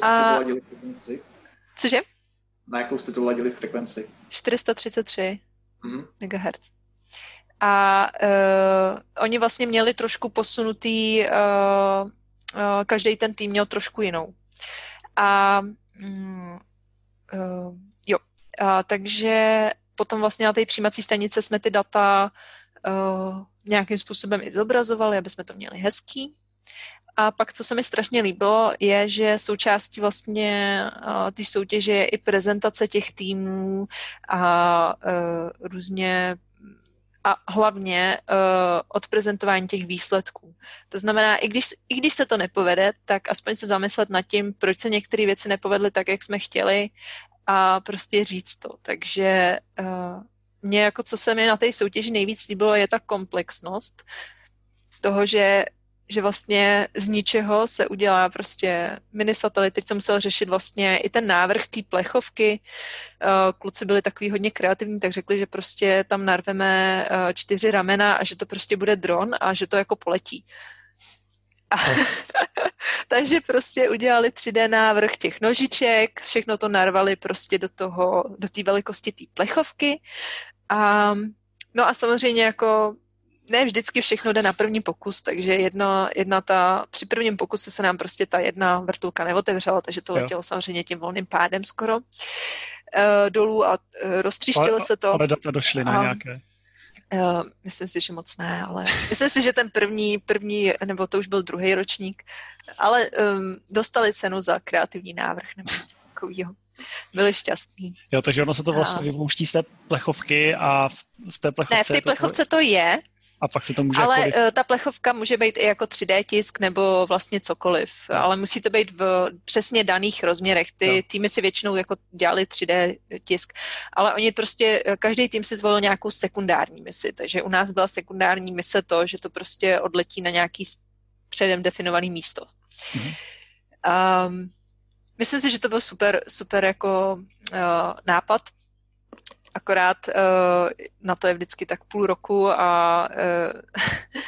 A... Cože? Na jakou jste to ladili frekvenci? 433 mm-hmm. MHz. A uh, oni vlastně měli trošku posunutý, uh, uh, každý ten tým měl trošku jinou. A um, uh, jo, uh, takže potom vlastně na té přijímací stanice jsme ty data uh, nějakým způsobem i zobrazovali, aby jsme to měli hezký. A pak, co se mi strašně líbilo, je, že součástí vlastně uh, té soutěže je i prezentace těch týmů a uh, různě a hlavně uh, odprezentování těch výsledků. To znamená, i když, i když se to nepovede, tak aspoň se zamyslet nad tím, proč se některé věci nepovedly tak, jak jsme chtěli a prostě říct to. Takže uh, mě jako co se mi na té soutěži nejvíc líbilo, je ta komplexnost toho, že že vlastně z ničeho se udělá prostě mini satelit. Teď jsem musel řešit vlastně i ten návrh té plechovky. Eh, kluci byli takový hodně kreativní, tak řekli, že prostě tam narveme eh, čtyři ramena a že to prostě bude dron a že to jako poletí. Takže prostě udělali 3D návrh těch nožiček, všechno to narvali prostě do toho, do té velikosti té plechovky. A, no a samozřejmě jako ne vždycky všechno jde na první pokus, takže jedna, jedna ta, při prvním pokusu se nám prostě ta jedna vrtulka neotevřela, takže to letělo jo. samozřejmě tím volným pádem skoro uh, dolů a uh, roztříštilo se to. Ale data došly na nějaké. Uh, myslím si, že moc ne, ale myslím si, že ten první, první, nebo to už byl druhý ročník, ale um, dostali cenu za kreativní návrh nebo něco takového. Byli šťastní. Jo, takže ono se to vlastně vypouští z té plechovky a v, v té plechovce... Ne, v té plechovce to je, a pak se to může Ale jakkoliv... Eh, ta plechovka může být i jako 3D tisk nebo vlastně cokoliv, no. ale musí to být v přesně daných rozměrech. Ty no. týmy si většinou jako dělali 3D tisk, ale oni prostě, eh, každý tým si zvolil nějakou sekundární misi, takže u nás byla sekundární mise to, že to prostě odletí na nějaký předem definovaný místo. Mm-hmm. Um, myslím si, že to byl super, super jako uh, nápad, akorát uh, na to je vždycky tak půl roku a uh,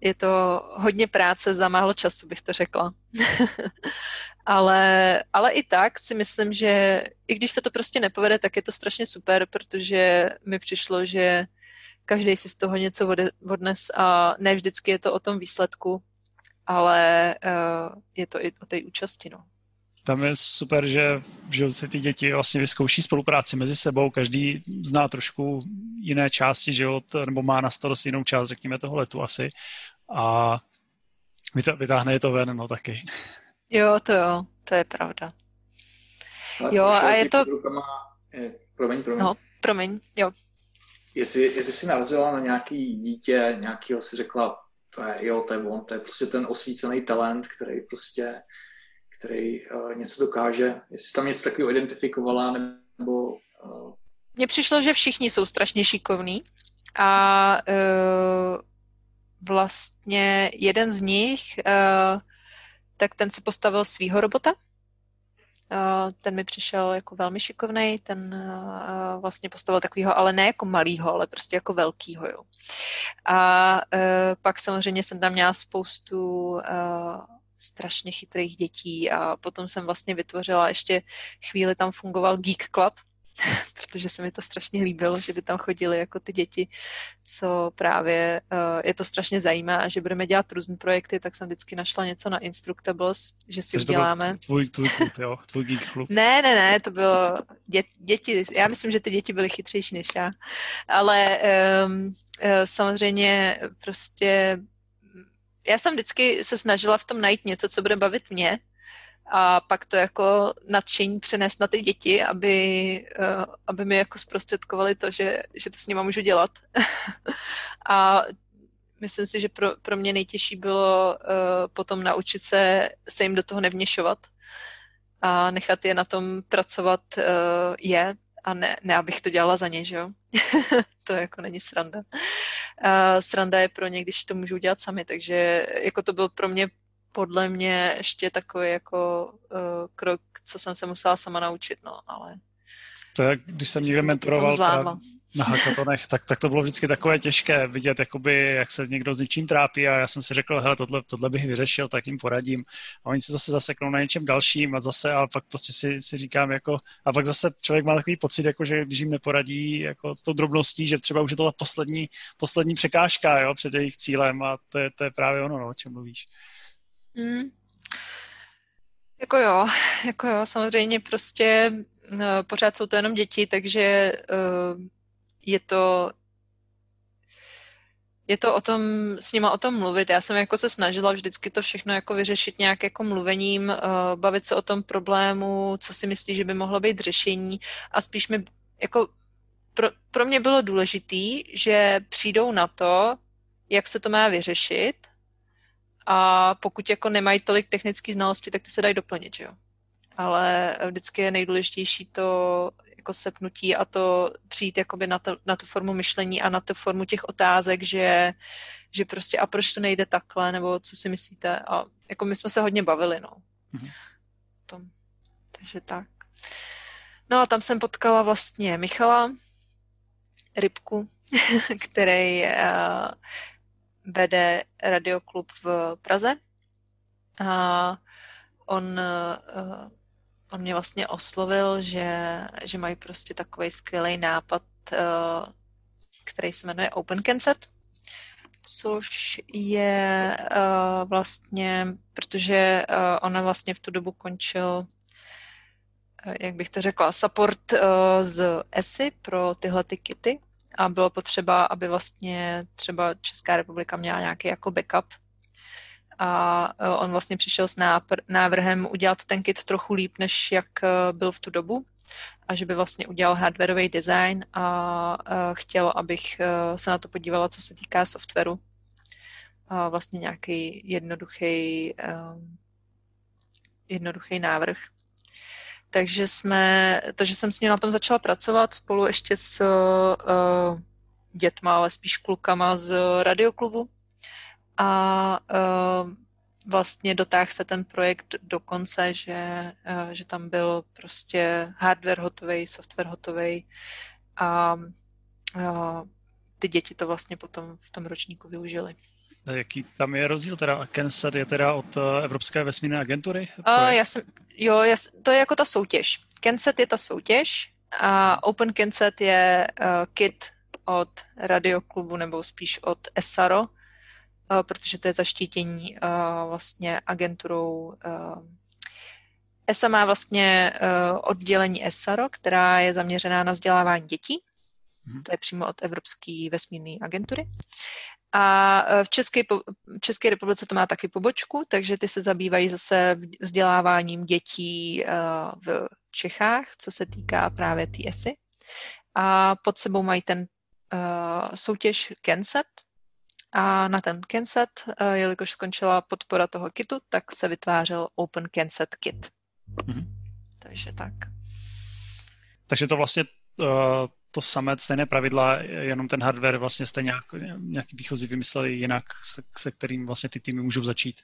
je to hodně práce za málo času, bych to řekla. ale, ale i tak si myslím, že i když se to prostě nepovede, tak je to strašně super, protože mi přišlo, že každý si z toho něco odnes a ne vždycky je to o tom výsledku, ale uh, je to i o té účasti. No tam je super, že, že si ty děti vlastně vyzkouší spolupráci mezi sebou, každý zná trošku jiné části život, nebo má na starost jinou část, řekněme, toho letu asi a vytáhne je to ven, no taky. Jo, to jo, to je pravda. Ale jo, a je to... Rukama, je, promiň, promiň. No, promiň, jo. Jestli, jestli jsi narazila na nějaký dítě, nějakého si řekla, to je, jo, to je on, to je prostě ten osvícený talent, který prostě který uh, něco dokáže. Jestli tam něco takového identifikovala, nebo... Uh... Mně přišlo, že všichni jsou strašně šikovní a uh, vlastně jeden z nich, uh, tak ten si postavil svýho robota. Uh, ten mi přišel jako velmi šikovný, ten uh, vlastně postavil takového, ale ne jako malýho, ale prostě jako velkýho, jo. A uh, pak samozřejmě jsem tam měla spoustu strašně chytrých dětí a potom jsem vlastně vytvořila ještě chvíli tam fungoval Geek Club, protože se mi to strašně líbilo, že by tam chodili jako ty děti, co právě uh, je to strašně zajímá a že budeme dělat různé projekty, tak jsem vždycky našla něco na Instructables, že si Takže uděláme. tvůj, tvůj klub, jo? Tvůj geek klub. Ne, ne, ne, to bylo dě, děti, já myslím, že ty děti byly chytřejší než já, ale um, uh, samozřejmě prostě já jsem vždycky se snažila v tom najít něco, co bude bavit mě a pak to jako nadšení přenést na ty děti, aby, uh, aby mi jako zprostředkovali to, že, že to s nima můžu dělat. a myslím si, že pro, pro mě nejtěžší bylo uh, potom naučit se, se jim do toho nevněšovat a nechat je na tom pracovat uh, je a ne, ne, abych to dělala za ně, že jo. to jako není sranda. Uh, sranda je pro ně, když to můžu dělat sami, takže jako to byl pro mě podle mě ještě takový jako uh, krok, co jsem se musela sama naučit, no, ale... To je, když jsem někde mentoroval na hackathonech, tak, tak to bylo vždycky takové těžké vidět, jakoby, jak se někdo s něčím trápí a já jsem si řekl, hele, tohle, tohle bych vyřešil, tak jim poradím. A oni se zase zaseknou na něčem dalším a zase, a pak prostě si, si říkám, jako, a pak zase člověk má takový pocit, jako, že když jim neporadí jako tou drobností, že třeba už je to ta poslední, poslední překážka jo, před jejich cílem a to je, to je právě ono, no, o čem mluvíš. Mm. Jako jo, jako jo, samozřejmě prostě uh, pořád jsou to jenom děti, takže uh, je to je to o tom, s nima o tom mluvit. Já jsem jako se snažila vždycky to všechno jako vyřešit nějak jako mluvením, uh, bavit se o tom problému, co si myslí, že by mohlo být řešení a spíš mi jako pro, pro mě bylo důležitý, že přijdou na to, jak se to má vyřešit a pokud jako nemají tolik technické znalosti, tak ty se dají doplnit, že jo. ale vždycky je nejdůležitější to jako sepnutí a to přijít jakoby na, to, na tu formu myšlení a na tu formu těch otázek, že, že prostě a proč to nejde takhle, nebo co si myslíte a jako my jsme se hodně bavili, no. Mm-hmm. Tom. Takže tak. No a tam jsem potkala vlastně Michala Rybku, který uh, vede radioklub v Praze. A on, uh, on mě vlastně oslovil, že, že mají prostě takový skvělý nápad, uh, který se jmenuje Open Concept, což je uh, vlastně, protože uh, ona vlastně v tu dobu končil jak bych to řekla, support z ESI pro tyhle ty kity. A bylo potřeba, aby vlastně třeba Česká republika měla nějaký jako backup a uh, on vlastně přišel s návrhem udělat ten kit trochu líp, než jak uh, byl v tu dobu a že by vlastně udělal hardwareový design a chtěl, abych se na to podívala, co se týká softwaru. A vlastně nějaký jednoduchý, jednoduchý návrh. Takže jsme, takže jsem s ním na tom začala pracovat spolu ještě s dětma, ale spíš klukama z radioklubu. A uh, vlastně dotáhl se ten projekt do konce, že, uh, že tam byl prostě hardware hotový, software hotový a uh, ty děti to vlastně potom v tom ročníku využili. Jaký tam je rozdíl? Teda Kensat je teda od Evropské vesmírné agentury? Uh, já jsem, jo, já, to je jako ta soutěž. Kensat je ta soutěž a Open Kensat je uh, kit od radioklubu nebo spíš od ESARO, protože to je zaštítění uh, vlastně agenturou ESA má vlastně oddělení ESARO, která je zaměřená na vzdělávání dětí. Mhm. To je přímo od Evropské vesmírné agentury. A v České, České republice to má taky pobočku, takže ty se zabývají zase vzděláváním dětí v Čechách, co se týká právě té ESI. A pod sebou mají ten soutěž Kenset. A na ten Kenset, uh, jelikož skončila podpora toho kitu, tak se vytvářel Open Kenset Kit. Mm-hmm. Takže tak. Takže to vlastně uh, to samé, stejné pravidla, jenom ten hardware vlastně jste nějak, nějaký výchozí vymysleli jinak, se, se kterým vlastně ty týmy můžou začít.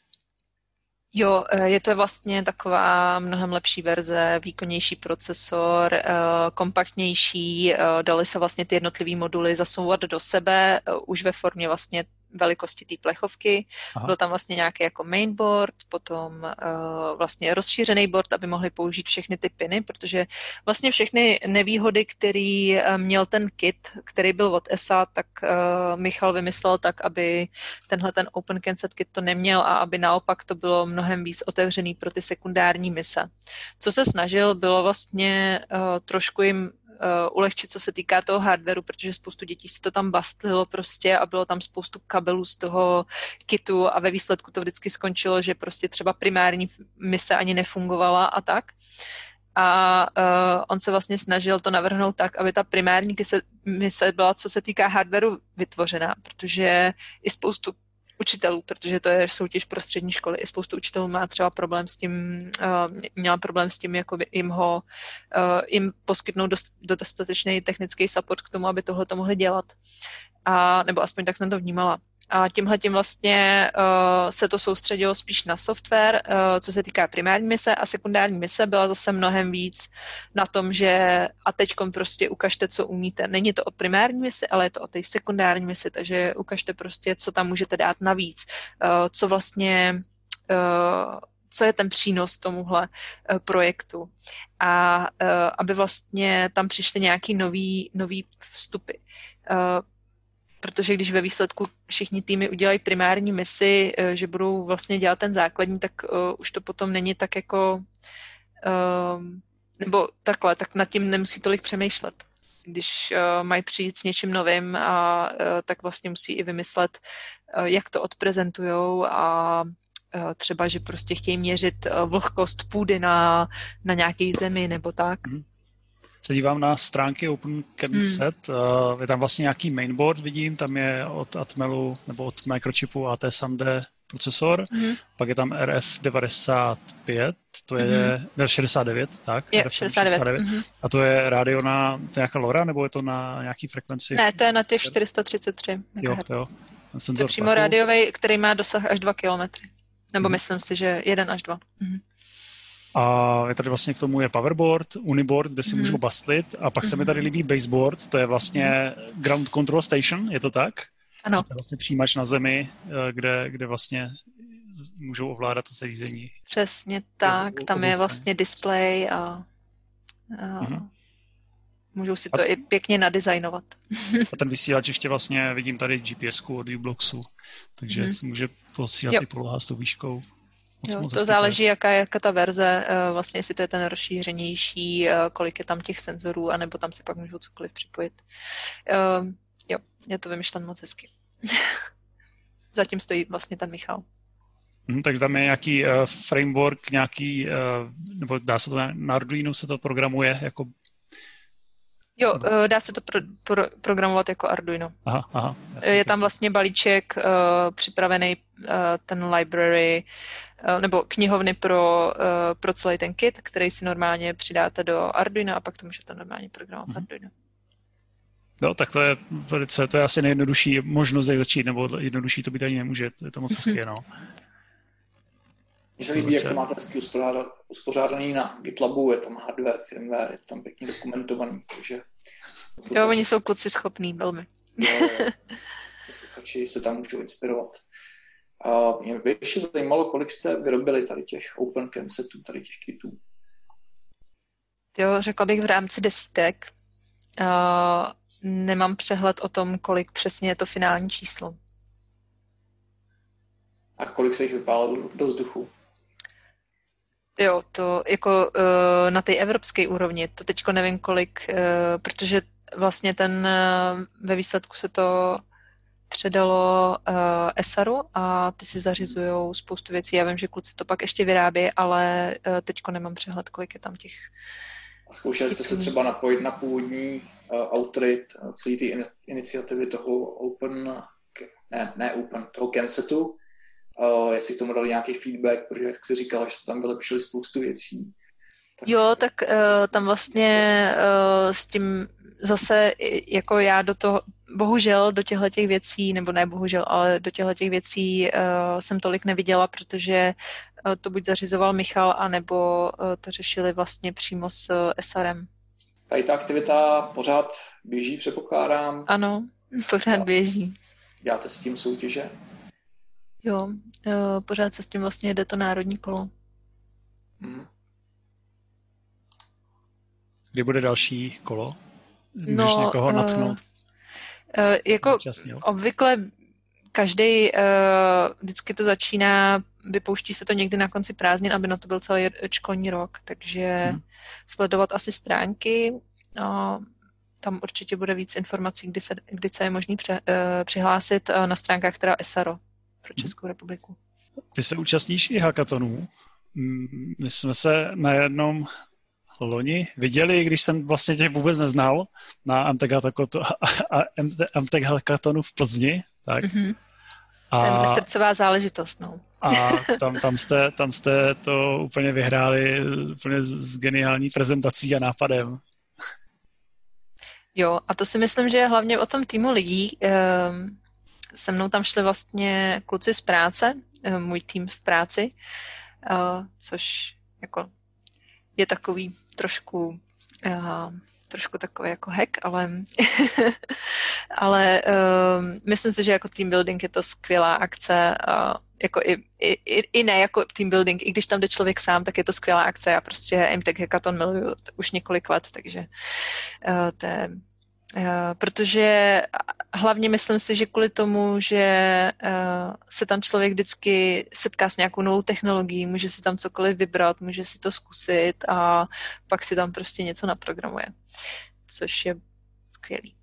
Jo, eh, je to vlastně taková mnohem lepší verze, výkonnější procesor, eh, kompaktnější, eh, dali se vlastně ty jednotlivé moduly zasouvat do sebe, už ve formě vlastně velikosti té plechovky. Aha. Byl tam vlastně nějaký jako mainboard, potom uh, vlastně rozšířený board, aby mohli použít všechny ty piny, protože vlastně všechny nevýhody, který uh, měl ten kit, který byl od ESA, tak uh, Michal vymyslel tak, aby tenhle ten Open Concept kit to neměl a aby naopak to bylo mnohem víc otevřený pro ty sekundární mise. Co se snažil, bylo vlastně uh, trošku jim uh, ulehčit, co se týká toho hardwareu, protože spoustu dětí si to tam bastlilo prostě a bylo tam spoustu kabelů z toho kitu a ve výsledku to vždycky skončilo, že prostě třeba primární mise ani nefungovala a tak. A uh, on se vlastně snažil to navrhnout tak, aby ta primární mise byla, co se týká hardwareu, vytvořená, protože i spoustu učitelů, protože to je soutěž pro střední školy. I spoustu učitelů má třeba problém s tím, uh, měla problém s tím, jako jim ho, uh, jim poskytnout dost, dostatečný technický support k tomu, aby tohle to mohli dělat. A, nebo aspoň tak jsem to vnímala. A tímhle tím vlastně uh, se to soustředilo spíš na software, uh, co se týká primární mise a sekundární mise byla zase mnohem víc na tom, že a teď prostě ukažte, co umíte. Není to o primární misi, ale je to o té sekundární misi, takže ukažte prostě, co tam můžete dát navíc, uh, co vlastně uh, co je ten přínos tomuhle uh, projektu. A aby vlastně tam přišly nějaký nový, nový vstupy. Protože když ve výsledku všichni týmy udělají primární misi, eh, že budou vlastně dělat ten základní, tak uh, už to potom není tak jako, uh, nebo takhle, tak nad tím nemusí tolik přemýšlet. Když uh, mají přijít s něčím novým, a, tak vlastně musí i vymyslet, jak to odprezentujou a třeba, že prostě chtějí měřit vlhkost půdy na, na nějaké zemi nebo tak. Mm se dívám na stránky OpenCamSet, hmm. uh, je tam vlastně nějaký mainboard, vidím, tam je od Atmelu nebo od Microchipu AT SAMD procesor, mm-hmm. pak je tam RF95, to je mm-hmm. 69, tak? Je, RF 69. 69. Mm-hmm. A to je rádio na, to je nějaká LoRa, nebo je to na nějaký frekvenci? Ne, to je na těch 433 MHz. Jo, jo. Ten senzor to je přímo rádiový, který má dosah až 2 km. Nebo mm-hmm. myslím si, že 1 až 2. Mm-hmm. A je tady vlastně k tomu je powerboard, uniboard, kde si mm. můžu bastlit. A pak mm. se mi tady mhm. líbí baseboard, to je vlastně ground control station, je to tak? Ano. To je vlastně přijímač na zemi, eh, kde, kde vlastně můžou ovládat to zařízení. Přesně tak, tam je vlastně display a, a mm-hmm. můžou si to a, i pěkně nadizajnovat. a ten vysílač ještě vlastně vidím tady gps od Ubloxu, takže mm-hmm. může posílat jo. i poloha s tou výškou. Moc, jo, moc to záleží, jaká je jaká ta verze, eh, vlastně jestli to je ten rozšířenější, eh, kolik je tam těch senzorů, anebo tam si pak můžou cokoliv připojit. Uh, jo, je to vymyšlen moc hezky. Zatím stojí vlastně ten Michal. Hmm, tak tam je nějaký uh, framework, nějaký, uh, nebo dá se to na Arduino se to programuje jako Jo, uh, dá se to pro, pro, programovat jako Arduino. Aha, aha, je tam vlastně balíček uh, připravený, uh, ten library, nebo knihovny pro, uh, pro celý ten kit, který si normálně přidáte do Arduino a pak to můžete normálně programovat mm-hmm. Arduino. No, tak to je velice, to je asi nejjednodušší možnost, jak začít, nebo jednodušší to být ani nemůže, to je to moc hezké, no. Mně se líbí, jak to máte hezky uspořádaný na GitLabu, je tam hardware, firmware, je tam pěkně dokumentovaný, takže... Jo, oni jsou kluci schopní, velmi. Jo, posluchači se tam můžou inspirovat. A mě by ještě zajímalo, kolik jste vyrobili tady těch open setů, tady těch kitů. Jo, řekla bych v rámci desítek. Uh, nemám přehled o tom, kolik přesně je to finální číslo. A kolik se jich vypálilo do vzduchu? Jo, to jako uh, na té evropské úrovni, to teďko nevím kolik, uh, protože vlastně ten uh, ve výsledku se to předalo uh, ESARu a ty si zařizují spoustu věcí. Já vím, že kluci to pak ještě vyrábí, ale uh, teďko nemám přehled, kolik je tam těch. A zkoušeli jste se třeba napojit na původní uh, autorit celé ty iniciativy toho Open, ne, ne Open, toho Kensetu, uh, jestli k tomu dali nějaký feedback, protože jak jsi říkala, že se tam vylepšili spoustu věcí. Tak... Jo, tak uh, tam vlastně uh, s tím zase jako já do toho, bohužel do těchto těch věcí, nebo ne bohužel, ale do těchto těch věcí uh, jsem tolik neviděla, protože uh, to buď zařizoval Michal, anebo uh, to řešili vlastně přímo s uh, SRM. Tady ta aktivita pořád běží, předpokládám. Ano, pořád běží. Děláte s tím soutěže? Jo, jo, pořád se s tím vlastně jede to národní kolo. Hmm. Kdy bude další kolo? Můžeš no, někoho natchnout? Uh, uh, jako obvykle každý uh, vždycky to začíná, vypouští se to někdy na konci prázdnin, aby na to byl celý školní rok, takže hmm. sledovat asi stránky, no, tam určitě bude víc informací, kdy se, kdy se je možný pře, uh, přihlásit uh, na stránkách teda SRO pro Českou republiku. Ty se účastníš i hackathonů. My jsme se na jednom loni viděli, když jsem vlastně tě vůbec neznal, na Amtech Hackathonu v Plzni. Tak. Mm-hmm. A, to je srdcová záležitost, no. A tam, tam, jste, tam jste to úplně vyhráli úplně s geniální prezentací a nápadem. Jo, a to si myslím, že je hlavně o tom týmu lidí. Um, se mnou tam šli vlastně kluci z práce, eh, můj tým v práci, eh, což jako je takový trošku eh, trošku takový jako hack, ale, ale um, myslím si, že jako team building je to skvělá akce, uh, jako i, i, i ne jako team building, i když tam jde člověk sám, tak je to skvělá akce. Já prostě MTech Hackathon miluju už několik let, takže uh, to je protože hlavně myslím si, že kvůli tomu, že uh, se tam člověk vždycky setká s nějakou novou technologií, může si tam cokoliv vybrat, může si to zkusit a pak si tam prostě něco naprogramuje, což je skvělý.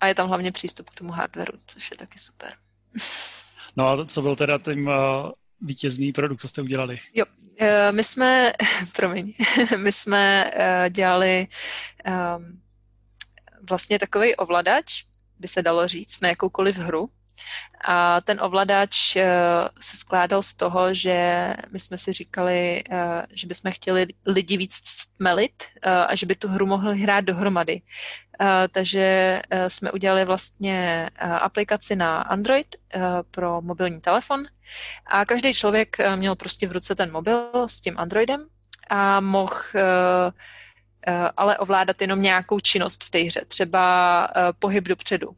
A je tam hlavně přístup k tomu hardwareu, což je taky super. No a co byl teda tím uh, vítězný produkt, co jste udělali? Jo, my jsme, promiň, my jsme dělali um, vlastně takový ovladač, by se dalo říct, na jakoukoliv hru. A ten ovladač uh, se skládal z toho, že my jsme si říkali, uh, že bychom chtěli lidi víc stmelit uh, a že by tu hru mohli hrát dohromady. Takže jsme udělali vlastně aplikaci na Android pro mobilní telefon a každý člověk měl prostě v ruce ten mobil s tím Androidem a mohl Eh, ale ovládat jenom nějakou činnost v té hře, třeba eh, pohyb dopředu,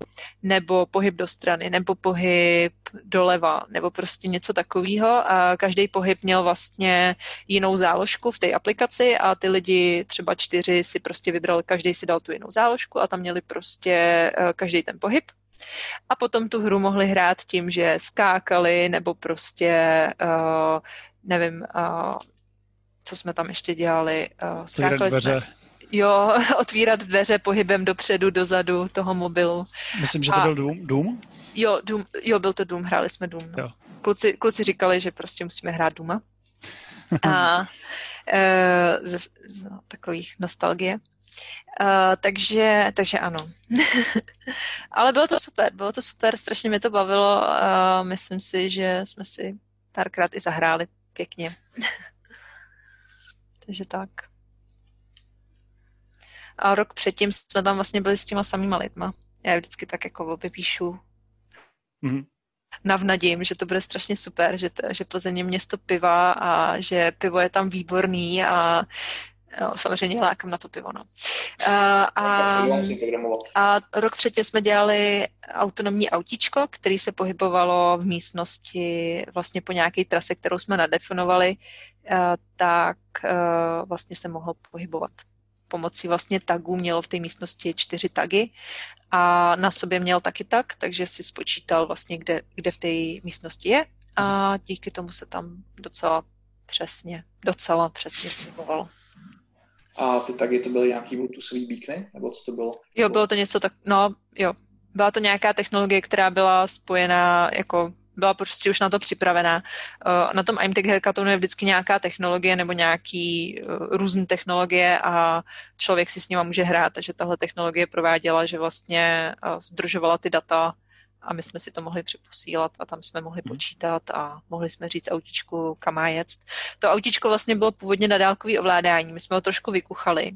nebo pohyb do strany, nebo pohyb doleva, nebo prostě něco takového. A každý pohyb měl vlastně jinou záložku v té aplikaci a ty lidi, třeba čtyři, si prostě vybrali, každý si dal tu jinou záložku a tam měli prostě eh, každý ten pohyb. A potom tu hru mohli hrát tím, že skákali, nebo prostě, nevím, co jsme tam ještě dělali? Uh, skákali dveře. jsme, jo, otvírat dveře pohybem dopředu, dozadu toho mobilu. Myslím, že to a, byl Doom. Doom? Jo, Doom, jo, byl to Doom, hráli jsme Doom. No. Kluci, kluci říkali, že prostě musíme hrát Dooma. A e, z, z takových nostalgie. Uh, takže, takže ano. Ale bylo to super, bylo to super, strašně mi to bavilo a myslím si, že jsme si párkrát i zahráli pěkně. Takže tak. A rok předtím jsme tam vlastně byli s těma samýma lidma. Já vždycky tak jako vypíšu mm-hmm. navnadím, že to bude strašně super, že, t- že Plzeň je město piva a že pivo je tam výborný a Jo, samozřejmě lákám na to pivo, no. A, a, a rok předtím jsme dělali autonomní autíčko, který se pohybovalo v místnosti vlastně po nějaké trase, kterou jsme nadefinovali, tak vlastně se mohlo pohybovat pomocí vlastně tagů mělo v té místnosti čtyři tagy a na sobě měl taky tag, takže si spočítal vlastně, kde, kde v té místnosti je a díky tomu se tam docela přesně, docela přesně pohyboval. A ty tagy to byly nějaký bluetoothový beacony, nebo co to bylo? Jo, bylo to něco tak, no jo, byla to nějaká technologie, která byla spojená jako byla prostě už na to připravená. Eh, na tom IMTech Hackathonu je vždycky nějaká technologie nebo nějaký eh, různé technologie a člověk si s nima může hrát, takže tahle technologie prováděla, že vlastně eh, združovala ty data a my jsme si to mohli přeposílat a tam jsme mohli mhm. počítat a mohli jsme říct autičku, kam má jet. To autičko vlastně bylo původně na dálkový ovládání, my jsme ho trošku vykuchali,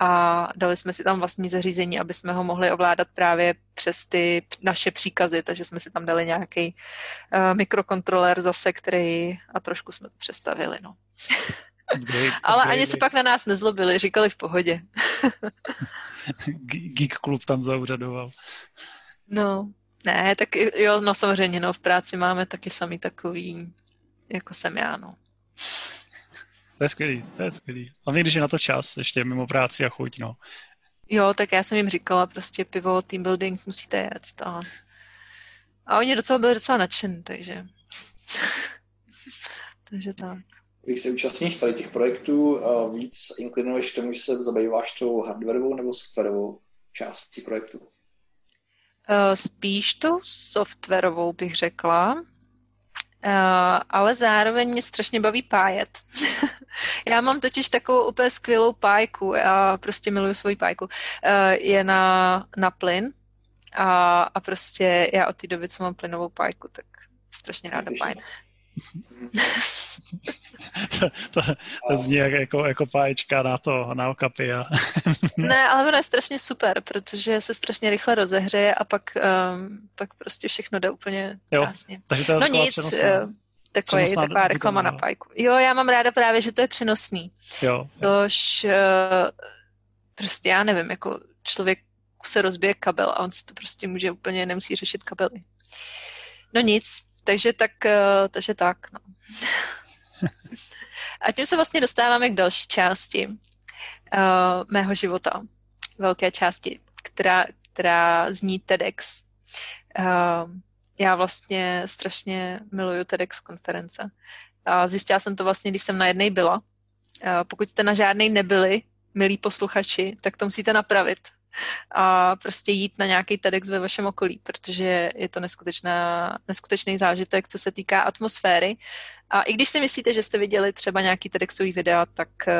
a dali jsme si tam vlastní zařízení, aby jsme ho mohli ovládat právě přes ty naše příkazy, takže jsme si tam dali nějaký uh, mikrokontroler zase, který a trošku jsme to přestavili, no. Ale ani se pak na nás nezlobili, říkali v pohodě. Geek klub tam zaúřadoval. No, ne, tak jo, no samozřejmě, no v práci máme taky sami takový, jako jsem já, no. To je skvělý, to je skvělý. Hlavně, když je na to čas, ještě mimo práci a chuť, no. Jo, tak já jsem jim říkala, prostě pivo, team building musíte jet. A, a oni do toho byli docela nadšení, takže... takže tak. Když se účastníš tady těch projektů, víc inklinuješ k tomu, že se zabýváš tou hardwareovou nebo softwarovou částí projektu? Spíš tou softwarovou bych řekla. Uh, ale zároveň mě strašně baví pájet. já mám totiž takovou úplně skvělou pájku, já prostě miluju svoji pájku. Uh, je na, na plyn a, a prostě já od té doby, co mám plynovou pájku, tak strašně ráda pájem. To, to, to zní jako, jako páječka na to, na okapy. A... ne, ale ono je strašně super, protože se strašně rychle rozehřeje a pak, um, pak prostě všechno jde úplně jo, krásně. Takže to je no nic, přenosná, uh, takový, přenosná taková reklama na pajku. Jo, já mám ráda právě, že to je přenosný. Jo. Tož uh, prostě já nevím, jako člověk se rozbije kabel a on si to prostě může úplně, nemusí řešit kabely. No nic, takže tak, uh, takže tak, no. A tím se vlastně dostáváme k další části uh, mého života. Velké části, která, která zní TEDx. Uh, já vlastně strašně miluju TEDx konference. A zjistila jsem to vlastně, když jsem na jednej byla. Uh, pokud jste na žádnej nebyli, milí posluchači, tak to musíte napravit a prostě jít na nějaký TEDx ve vašem okolí, protože je to neskutečná, neskutečný zážitek, co se týká atmosféry. A i když si myslíte, že jste viděli třeba nějaký TEDxový videa, tak, eh,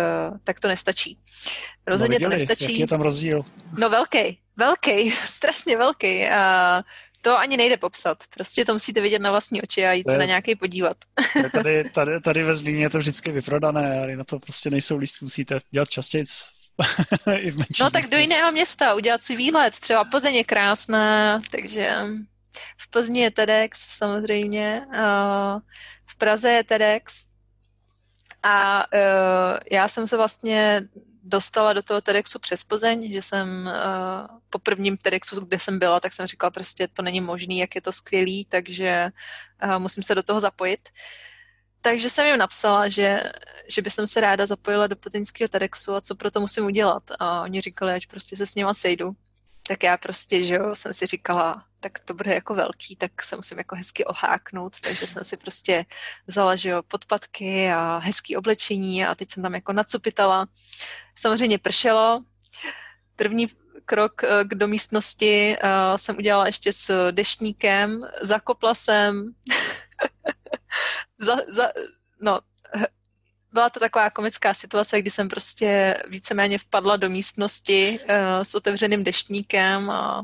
tak to nestačí. Rozhodně no viděli, to nestačí. Jaký je tam rozdíl? No velký, velký, strašně velký. A to ani nejde popsat. Prostě to musíte vidět na vlastní oči a jít se na nějaký podívat. Tady, tady, tady ve Zlíně je to vždycky vyprodané, ale na to prostě nejsou lístky, musíte dělat častěji I v no tak do jiného města, udělat si výlet. Třeba Plzeň je krásná, takže v Plzni je TEDx samozřejmě, v Praze je TEDx a e, já jsem se vlastně dostala do toho TEDxu přes Plzeň, že jsem uh, po prvním TEDxu, kde jsem byla, tak jsem říkala prostě to není možný, jak je to skvělý, takže uh, musím se do toho zapojit. Takže jsem jim napsala, že, že by jsem se ráda zapojila do plzeňského TEDxu a co pro to musím udělat. A oni říkali, ať prostě se s nima sejdu. Tak já prostě, že jo, jsem si říkala, tak to bude jako velký, tak se musím jako hezky oháknout, takže jsem si prostě vzala, že jo, podpatky a hezký oblečení a teď jsem tam jako nacupitala. Samozřejmě pršelo. První krok eh, k do místnosti uh, jsem udělala ještě s deštníkem, zakopla jsem, za, za, no, byla to taková komická situace, kdy jsem prostě víceméně vpadla do místnosti uh, s otevřeným deštníkem a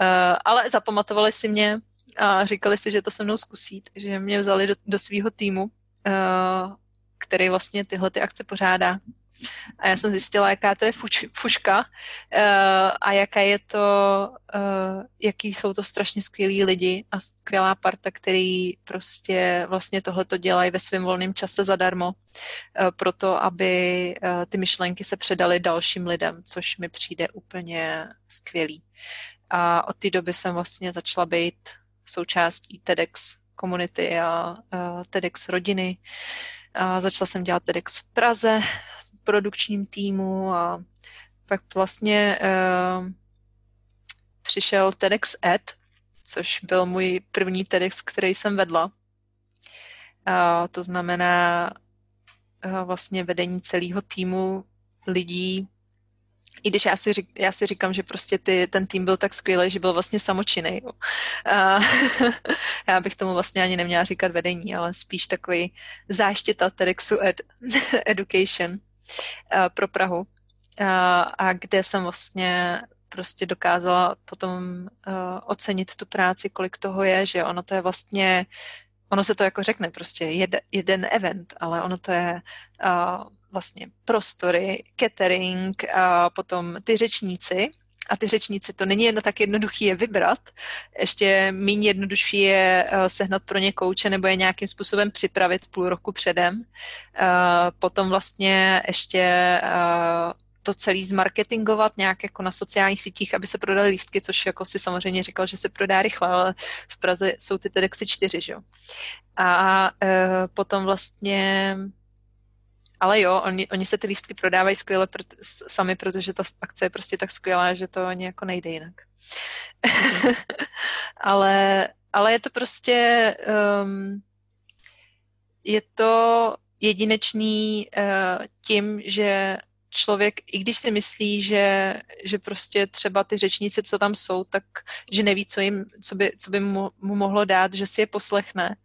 Uh, ale zapamatovali si mě a říkali si, že to se mnou zkusí, takže mě vzali do, do svého týmu, uh, který vlastně tyhle ty akce pořádá. A já jsem zjistila, jaká to je fuč, fuška uh, a jaká je to, uh, jaký jsou to strašně skvělí lidi a skvělá parta, který prostě vlastně tohleto dělají ve svém volném čase zadarmo, uh, proto aby uh, ty myšlenky se předaly dalším lidem, což mi přijde úplně skvělý. A od té doby jsem vlastně začala být součástí TEDx komunity a, a TEDx rodiny. A začala jsem dělat TEDx v Praze, produkčním týmu a pak vlastně uh, přišel TEDx Ed, což byl můj první TEDx, který jsem vedla. A to znamená uh, vlastně vedení celého týmu lidí, i když já si, řík, já si říkám, že prostě ty, ten tým byl tak skvělý, že byl vlastně samočinný. A já bych tomu vlastně ani neměla říkat vedení, ale spíš takový záštěta TEDxu ed, Education pro Prahu. A, a kde jsem vlastně prostě dokázala potom uh, ocenit tu práci, kolik toho je, že ono to je vlastně, ono se to jako řekne prostě jed, jeden event, ale ono to je vlastně prostory, catering a potom ty řečníci. A ty řečníci, to není jedno tak jednoduchý je vybrat, ještě méně jednodušší je uh, sehnat pro ně kouče nebo je nějakým způsobem připravit půl roku předem. Uh, potom vlastně ještě uh, to celý zmarketingovat nějak jako na sociálních sítích, aby se prodaly lístky, což jako si samozřejmě říkal, že se prodá rychle, ale v Praze jsou ty TEDxy čtyři, že jo. A uh, potom vlastně ale jo, oni, oni se ty lístky prodávají skvěle proto, sami, protože ta akce je prostě tak skvělá, že to ani jako nejde jinak. ale, ale je to prostě um, je to jedinečný uh, tím, že člověk, i když si myslí, že, že prostě třeba ty řečníci, co tam jsou, tak že neví, co, jim, co, by, co by mu, mu mohlo dát, že si je poslechne,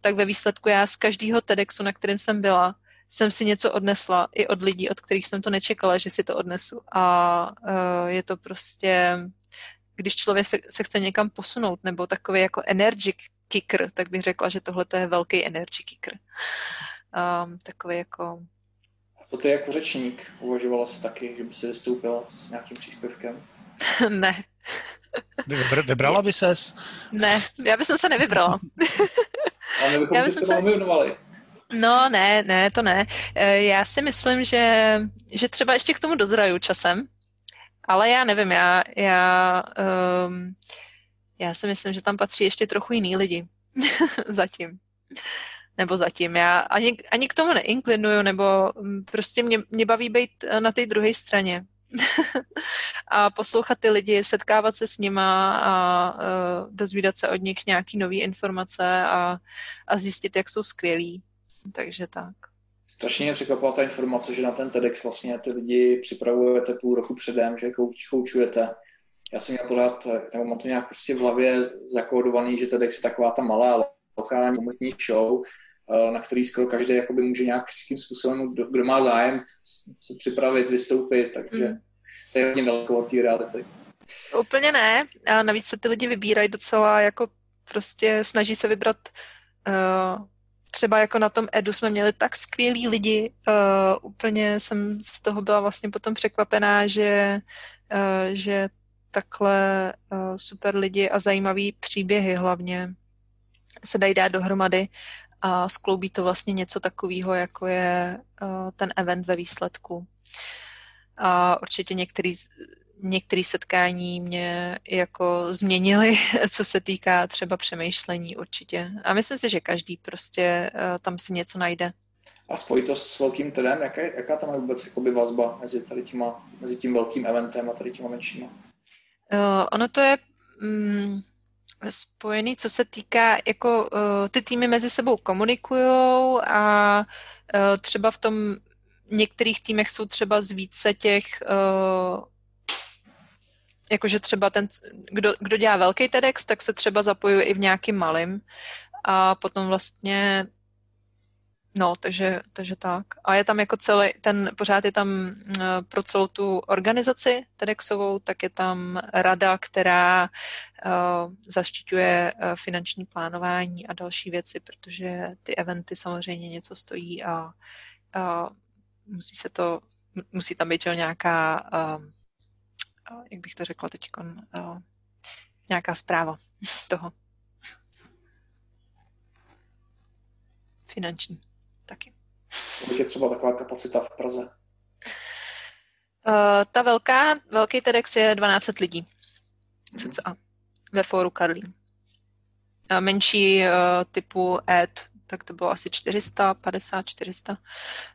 tak ve výsledku já z každého TEDxu, na kterém jsem byla, jsem si něco odnesla i od lidí, od kterých jsem to nečekala, že si to odnesu. A uh, je to prostě, když člověk se, se chce někam posunout, nebo takový jako energy kicker, tak bych řekla, že tohle je velký energy kicker. Um, takový jako... A co ty jako řečník? Uvažovala jsi taky, že by si vystoupila s nějakým příspěvkem? ne. Vybrala by ses? Ne, já bych se nevybrala. Ale my bychom se třeba se... No ne, ne, to ne. E, já si myslím, že, že třeba ještě k tomu dozraju časem, ale já nevím, já, já, um, já si myslím, že tam patří ještě trochu jiný lidi. zatím. Nebo zatím. Já ani, ani k tomu neinklinuju, nebo mm, prostě mě, mě baví být na té druhé straně. a poslouchat ty lidi, setkávat se s nima a uh, dozvídat se od nich nějaký nové informace a, a zjistit, jak jsou skvělí. Takže tak. Strašně mě překvapila ta informace, že na ten TEDx vlastně ty lidi připravujete půl roku předem, že koučujete. Já jsem měl pořád, nebo mám to nějak prostě v hlavě zakódovaný, že TEDx je taková ta malá lokální komunitní show, eh, na který skoro každý jakoby může nějakým způsobem, kdo, kdo má zájem se připravit, vystoupit, takže mm. to je hodně daleko od té reality. Úplně ne. A navíc se ty lidi vybírají docela jako prostě snaží se vybrat uh, třeba jako na tom Edu jsme měli tak skvělí lidi, uh, úplně jsem z toho byla vlastně potom překvapená, že, uh, že takhle uh, super lidi a zajímavý příběhy hlavně se dají dát dohromady a skloubí to vlastně něco takového, jako je uh, ten event ve výsledku. A určitě některý některé setkání mě jako změnily, co se týká třeba přemýšlení určitě. A myslím si, že každý prostě uh, tam si něco najde. A spojit to s velkým trendem, jaká, jaká tam je vůbec jakoby vazba mezi, tady těma, mezi tím velkým eventem a tady těma menšíma? Uh, ono to je mm, spojený, co se týká, jako uh, ty týmy mezi sebou komunikují a uh, třeba v tom některých týmech jsou třeba z více těch uh, jakože třeba ten, kdo, kdo dělá velký TEDx, tak se třeba zapojuje i v nějakým malým a potom vlastně No, takže, takže tak. A je tam jako celý, ten, pořád je tam uh, pro celou tu organizaci TEDxovou, tak je tam rada, která uh, zaštiťuje uh, finanční plánování a další věci, protože ty eventy samozřejmě něco stojí a uh, musí se to, musí tam být nějaká uh, jak bych to řekla teď, nějaká zpráva toho. Finanční taky. Kolik je třeba taková kapacita v Praze? Uh, ta velká, velký TEDx je 12 lidí. Cca. Ve fóru Karlín. Uh, menší uh, typu ED tak to bylo asi 450, 400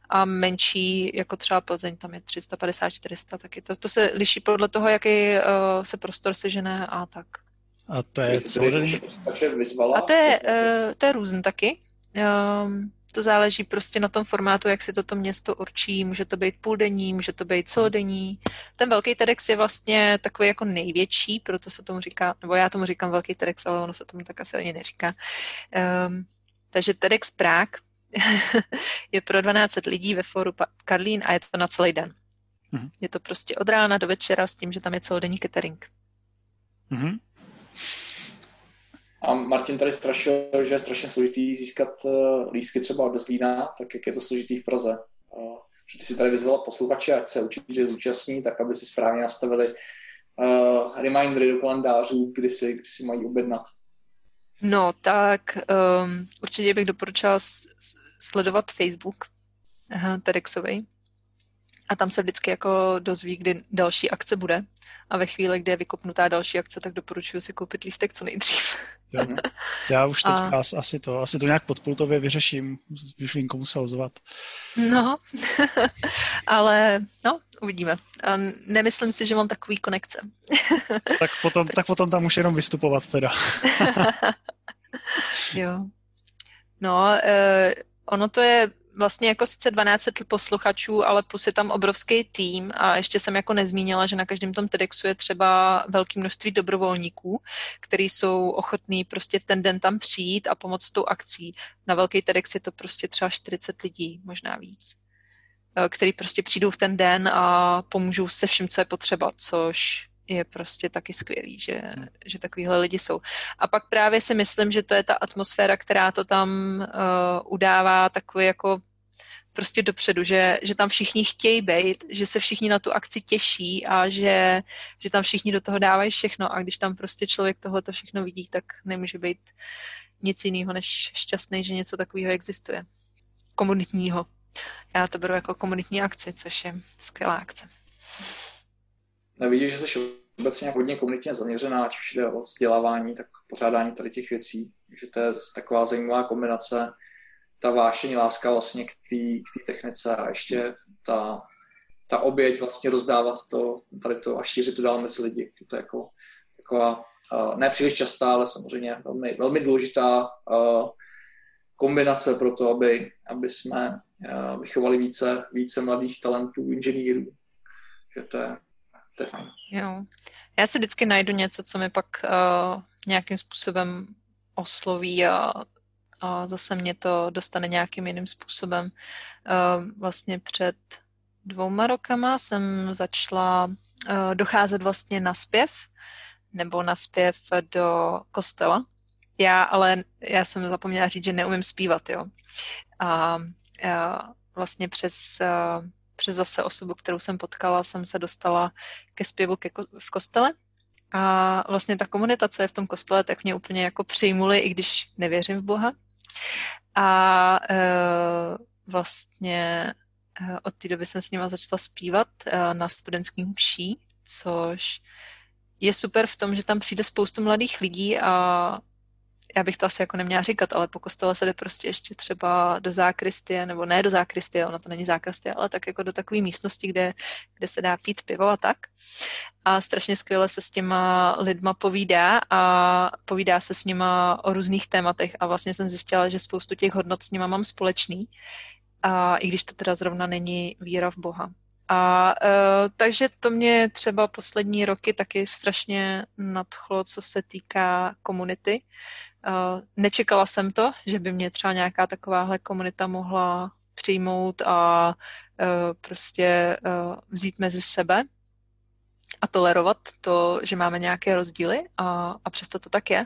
a menší, jako třeba Plzeň, tam je 350, 400, taky to, to se liší podle toho, jaký uh, se prostor sežené a tak. A to je celodenní? A to je, uh, to je různý taky. Um, to záleží prostě na tom formátu, jak si toto město určí. Může to být půldenní, může to být celodenní. Ten velký TEDx je vlastně takový jako největší, proto se tomu říká, nebo já tomu říkám velký TEDx, ale ono se tomu tak asi ani neříká. Um, takže TEDx Prague je pro 12 lidí ve fóru Karlín a je to na celý den. Mm-hmm. Je to prostě od rána do večera s tím, že tam je celodenní catering. Mm-hmm. A Martin tady strašil, že je strašně složitý získat uh, lístky třeba od Zlína, tak jak je to složitý v Praze. Že ty si tady vyzvala posluchače, ať se určitě zúčastní, tak aby si správně nastavili uh, remindery do kalendářů, kdy si, kdy si mají objednat. No, tak um, určitě bych doporučila sledovat Facebook aha, TEDxovej. A tam se vždycky jako dozví, kdy další akce bude. A ve chvíli, kdy je vykopnutá další akce, tak doporučuji si koupit lístek co nejdřív. Já už teďka a... asi to, asi to nějak podpultově vyřeším, už vím, komu se ozvat. No, ale no, uvidíme. A nemyslím si, že mám takový konekce. tak, potom, tak potom tam už jenom vystupovat teda. jo. No, eh, ono to je vlastně jako sice 12 posluchačů, ale plus je tam obrovský tým a ještě jsem jako nezmínila, že na každém tom TEDxu je třeba velké množství dobrovolníků, kteří jsou ochotní prostě v ten den tam přijít a pomoct tou akcí. Na velký TEDx je to prostě třeba 40 lidí, možná víc eh, který prostě přijdou v ten den a pomůžou se vším, co je potřeba, což je prostě taky skvělý, že, že takovýhle lidi jsou. A pak právě si myslím, že to je ta atmosféra, která to tam uh, udává takový jako prostě dopředu, že, že tam všichni chtějí být, že se všichni na tu akci těší a že, že tam všichni do toho dávají všechno a když tam prostě člověk tohle to všechno vidí, tak nemůže být nic jiného než šťastný, že něco takového existuje. Komunitního. Já to beru jako komunitní akci, což je skvělá akce. Nevidíš, že jsi obecně hodně komunitně zaměřená, ať už jde o vzdělávání, tak pořádání tady těch věcí. že to je taková zajímavá kombinace ta vášení, láska vlastně k té technice a ještě ta, ta oběť vlastně rozdávat to, tady to a šířit to dál mezi lidi. To je jako, taková uh, ne příliš častá, ale samozřejmě velmi, velmi důležitá kombinace pro to, aby, aby jsme vychovali více, více mladých talentů, inženýrů. Že to je, to je fajn. Jo. Já si vždycky najdu něco, co mi pak uh, nějakým způsobem osloví a a zase mě to dostane nějakým jiným způsobem. Vlastně před dvouma rokama jsem začala uh, docházet vlastně na zpěv nebo na zpěv do kostela. Já ale, já jsem zapomněla říct, že neumím zpívat, jo. A, a vlastně přes, přes zase osobu, kterou jsem potkala, jsem se dostala ke zpěvu ke, v kostele. A vlastně ta komunita, co je v tom kostele, tak mě úplně jako přijmuli, i když nevěřím v Boha. A e, vlastně e, od té doby jsem s nima začala zpívat e, na studentským mší, což je super v tom, že tam přijde spoustu mladých lidí a já bych to asi jako neměla říkat, ale po kostele se jde prostě ještě třeba do zákristie, nebo ne do zákristie, ona to není zákristie, ale tak jako do takové místnosti, kde, kde se dá pít pivo a tak. A strašně skvěle se s těma lidma povídá a povídá se s nima o různých tématech a vlastně jsem zjistila, že spoustu těch hodnot s nima mám společný, a i když to teda zrovna není víra v Boha. A uh, takže to mě třeba poslední roky taky strašně nadchlo, co se týká komunity. Uh, nečekala jsem to, že by mě třeba nějaká takováhle komunita mohla přijmout a uh, prostě uh, vzít mezi sebe a tolerovat to, že máme nějaké rozdíly a, a přesto to tak je.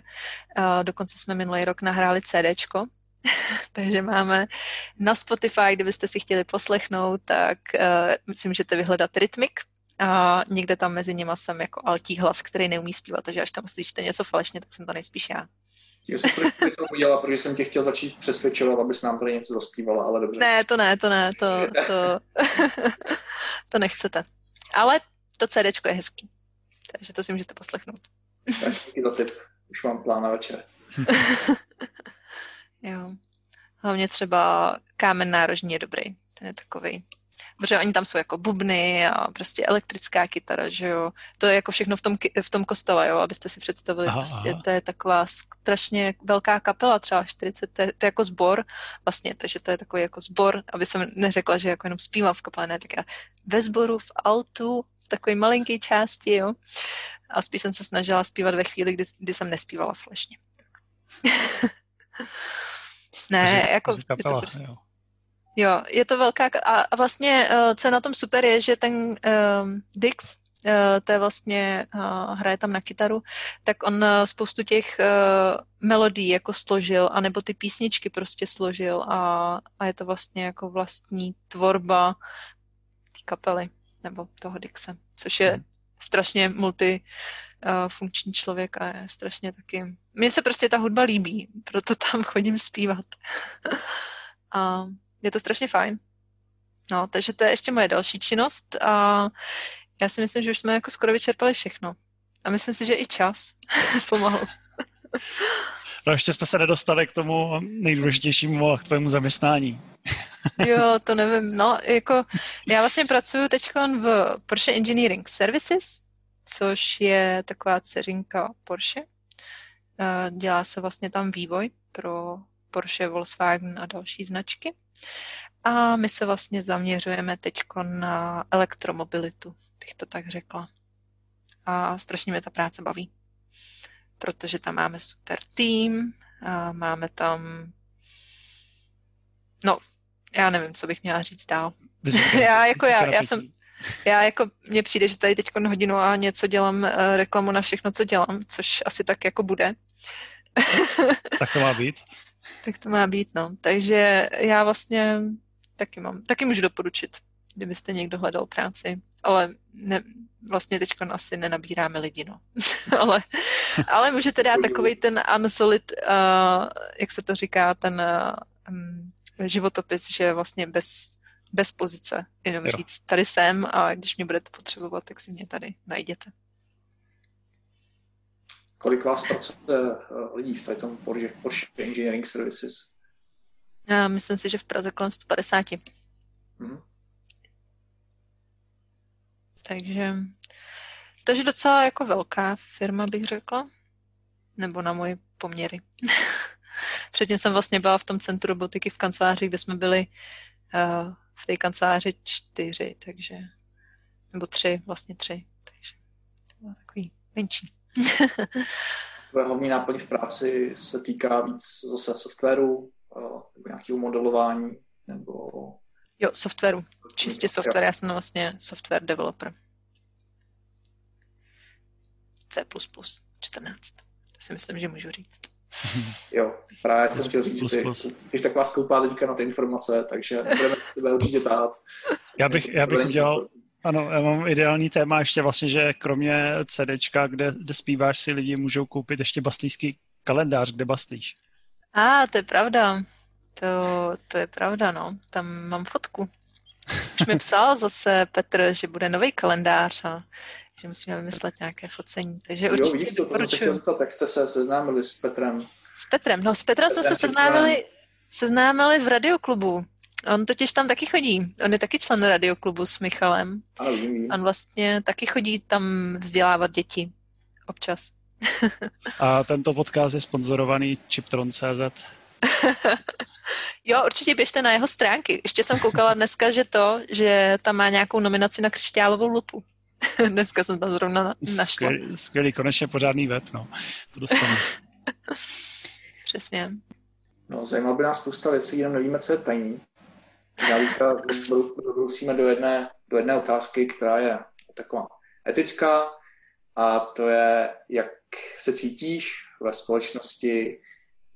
Uh, dokonce jsme minulý rok nahráli CDčko, takže máme na Spotify, kdybyste si chtěli poslechnout, tak uh, si můžete vyhledat Rytmik a někde tam mezi nimi jsem jako altí hlas, který neumí zpívat, takže až tam slyšíte něco falešně, tak jsem to nejspíš já. Já jsem to udělala, protože jsem tě chtěl začít přesvědčovat, abys nám tady něco zaspívala, ale dobře. Ne, to ne, to ne, to, to, to nechcete. Ale to CD je hezký, takže to si můžete poslechnout. Tak díky za tip. Už mám plán na večer. jo. Hlavně třeba kámen nárožní je dobrý. Ten je takový protože oni tam jsou jako bubny a prostě elektrická kytara, že jo. To je jako všechno v tom, v tom kostele, jo, abyste si představili. Aha, prostě aha. to je taková strašně velká kapela, třeba 40, to je, to je jako zbor vlastně, takže to je takový jako zbor, aby jsem neřekla, že jako jenom zpívám v kapele, ne, tak já ve sboru, v altu, v takové malinké části, jo. A spíš jsem se snažila zpívat ve chvíli, kdy, kdy jsem nespívala flešně. ne, takže, jako... Kapela, je to prostě, jo. Jo, je to velká a vlastně uh, co je na tom super je, že ten uh, Dix, uh, to je vlastně, uh, hraje tam na kytaru, tak on uh, spoustu těch uh, melodií jako složil, anebo ty písničky prostě složil a, a je to vlastně jako vlastní tvorba té kapely nebo toho Dixe, což je hmm. strašně multi uh, funkční člověk a je strašně taky... Mně se prostě ta hudba líbí, proto tam chodím zpívat. a je to strašně fajn. No, takže to je ještě moje další činnost a já si myslím, že už jsme jako skoro vyčerpali všechno. A myslím si, že i čas pomohl. No ještě jsme se nedostali k tomu nejdůležitějšímu a k tvému zaměstnání. jo, to nevím. No, jako já vlastně pracuji teď v Porsche Engineering Services, což je taková dceřinka Porsche. Dělá se vlastně tam vývoj pro Porsche, Volkswagen a další značky. A my se vlastně zaměřujeme teď na elektromobilitu, bych to tak řekla. A strašně mě ta práce baví, protože tam máme super tým, a máme tam, no, já nevím, co bych měla říct dál. já jako já, já jsem, já jako, mně přijde, že tady teď hodinu a něco dělám uh, reklamu na všechno, co dělám, což asi tak jako bude. tak to má být. Tak to má být, no. Takže já vlastně taky mám, taky můžu doporučit, kdybyste někdo hledal práci, ale ne, vlastně teď asi nenabíráme lidi, no. ale, ale můžete dát takový ten unsolid, uh, jak se to říká, ten uh, životopis, že vlastně bez, bez pozice, jenom jo. říct, tady jsem a když mě budete potřebovat, tak si mě tady najděte. Kolik vás pracuje eh, lidí v tom Porsche, Porsche Engineering Services? Já myslím si, že v Praze kolem 150. Hmm. Takže, takže docela jako velká firma, bych řekla. Nebo na moje poměry. Předtím jsem vlastně byla v tom centru robotiky v kanceláři, kde jsme byli uh, v té kanceláři čtyři, takže, nebo tři, vlastně tři, takže to bylo takový menší. Tvoje hlavní náplň v práci se týká víc zase softwaru, nebo nějakého modelování, nebo... Jo, softwaru. Čistě software. Já jsem vlastně software developer. C++, 14. To si myslím, že můžu říct. Jo, právě jsem chtěl říct, že ty jsi taková skoupá teďka na ty informace, takže budeme tebe určitě táhat. Já bych, já bych udělal, ano, já mám ideální téma ještě vlastně, že kromě CDčka, kde, kde zpíváš, si lidi můžou koupit ještě baslíský kalendář, kde baslíš. A, to je pravda. To, to je pravda, no. Tam mám fotku. Už mi psal zase Petr, že bude nový kalendář a že musíme vymyslet nějaké focení. Takže určitě jo, vidíš, to, to se chtěl zeptat, jak jste se seznámili s Petrem? S Petrem, no s Petrem jsme se seznámili, seznámili v radioklubu. On totiž tam taky chodí. On je taky člen radioklubu s Michalem. Ano, vím, vím. On vlastně taky chodí tam vzdělávat děti. Občas. A tento podcast je sponzorovaný Chiptron.cz. jo, určitě běžte na jeho stránky. Ještě jsem koukala dneska, že to, že tam má nějakou nominaci na křišťálovou lupu. dneska jsem tam zrovna našla. Skvělý, skvělý konečně pořádný web, no. To dostanu. Přesně. No, zajímalo by nás spousta věcí, jenom nevíme, co je tajný. Já brusíme do jedné, do jedné otázky, která je taková etická, a to je, jak se cítíš ve společnosti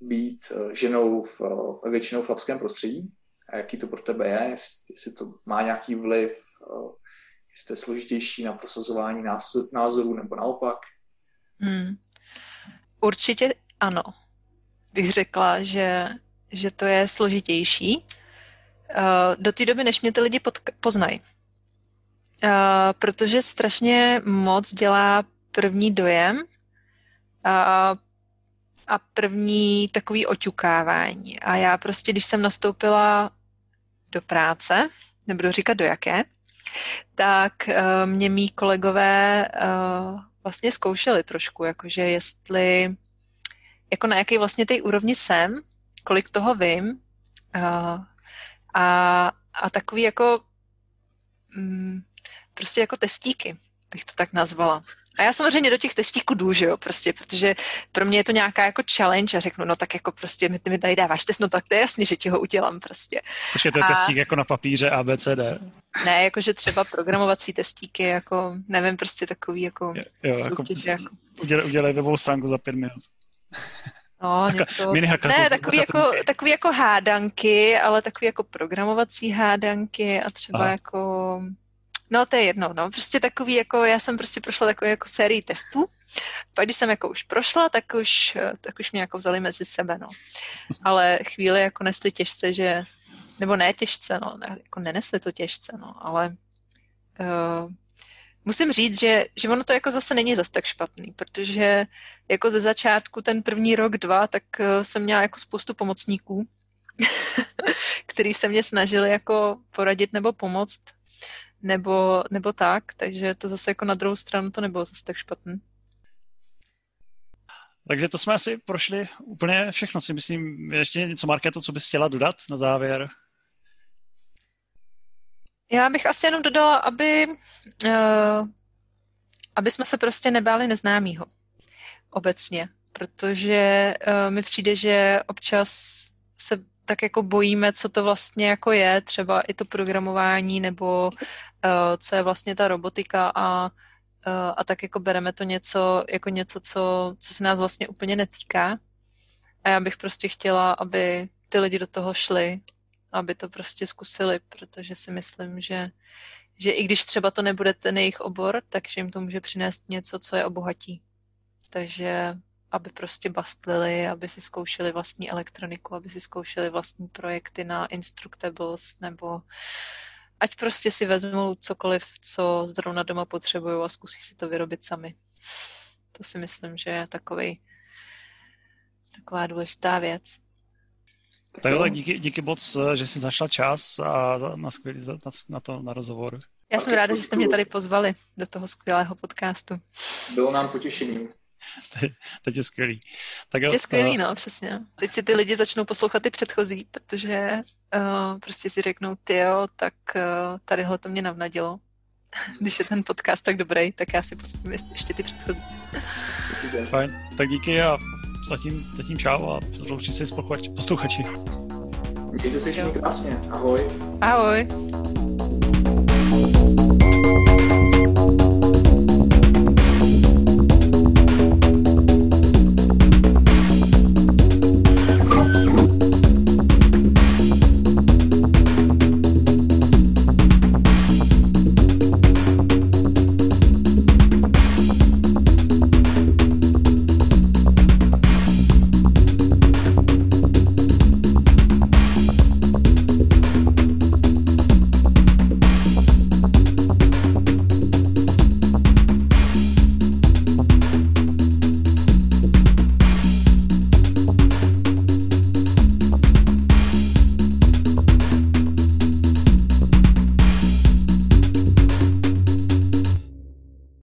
být eh, ženou v eh, většinou chlapském prostředí a jaký to pro tebe je, jestli to má nějaký vliv, eh, je složitější na prosazování názorů nebo naopak. Hmm. Určitě ano. Bych řekla, že, že to je složitější. Do té doby, než mě ty lidi poznají. Protože strašně moc dělá první dojem a první takový oťukávání. A já prostě, když jsem nastoupila do práce, nebudu říkat do jaké, tak uh, mě mý kolegové uh, vlastně zkoušeli trošku, jakože jestli, jako na jaký vlastně té úrovni jsem, kolik toho vím uh, a, a takový jako mm, prostě jako testíky bych to tak nazvala. A já samozřejmě do těch testíků jdu, že jo, prostě, protože pro mě je to nějaká jako challenge a řeknu, no tak jako prostě mi, mi tady dáváš test, no tak to je jasně, že ti ho udělám prostě. Počkej, to je a... testík jako na papíře ABCD. Ne, jakože třeba programovací testíky, jako, nevím, prostě takový jako jo, jako, jako... Udělej, udělej webovou stránku za pět minut. No, něco... ne, takový jako, takový jako hádanky, ale takový jako programovací hádanky a třeba Aha. jako No, to je jedno, no. Prostě takový, jako, já jsem prostě prošla takovou jako sérii testů. Pak když jsem jako už prošla, tak už, tak už mě jako vzali mezi sebe, no. Ale chvíli jako nesli těžce, že, nebo ne těžce, no, ne, jako nenesli to těžce, no, ale uh, musím říct, že, že ono to jako zase není zas tak špatný, protože jako ze začátku ten první rok, dva, tak uh, jsem měla jako spoustu pomocníků, který se mě snažili jako poradit nebo pomoct nebo, nebo tak, takže to zase jako na druhou stranu to nebylo zase tak špatné. Takže to jsme asi prošli úplně všechno, si myslím. Ještě něco, Markéto, co bys chtěla dodat na závěr? Já bych asi jenom dodala, aby, uh, aby jsme se prostě nebáli neznámýho obecně, protože uh, mi přijde, že občas se tak jako bojíme, co to vlastně jako je, třeba i to programování nebo uh, co je vlastně ta robotika a, uh, a tak jako bereme to něco, jako něco, co, co se nás vlastně úplně netýká. A já bych prostě chtěla, aby ty lidi do toho šli, aby to prostě zkusili, protože si myslím, že, že i když třeba to nebude ten jejich obor, takže jim to může přinést něco, co je obohatí. Takže aby prostě bastlili, aby si zkoušeli vlastní elektroniku, aby si zkoušeli vlastní projekty na Instructables, nebo ať prostě si vezmou cokoliv, co zrovna doma potřebují a zkusí si to vyrobit sami. To si myslím, že je takový, taková důležitá věc. Tak jo, tak díky, díky moc, že jsi našla čas a na, skvělý, na, na to na rozhovor. Já jsem ráda, že jste mě tady pozvali do toho skvělého podcastu. Bylo nám potěšením. teď je skvělý. Tak jo, je skvělý, no, přesně. Teď si ty lidi začnou poslouchat ty předchozí, protože uh, prostě si řeknou, ty jo, tak uh, tadyhle to mě navnadilo. Když je ten podcast tak dobrý, tak já si pustím ještě ty předchozí. Fajn, tak díky a zatím, zatím čau a loučím si posluchači. Mějte se všichni krásně. Ahoj. Ahoj.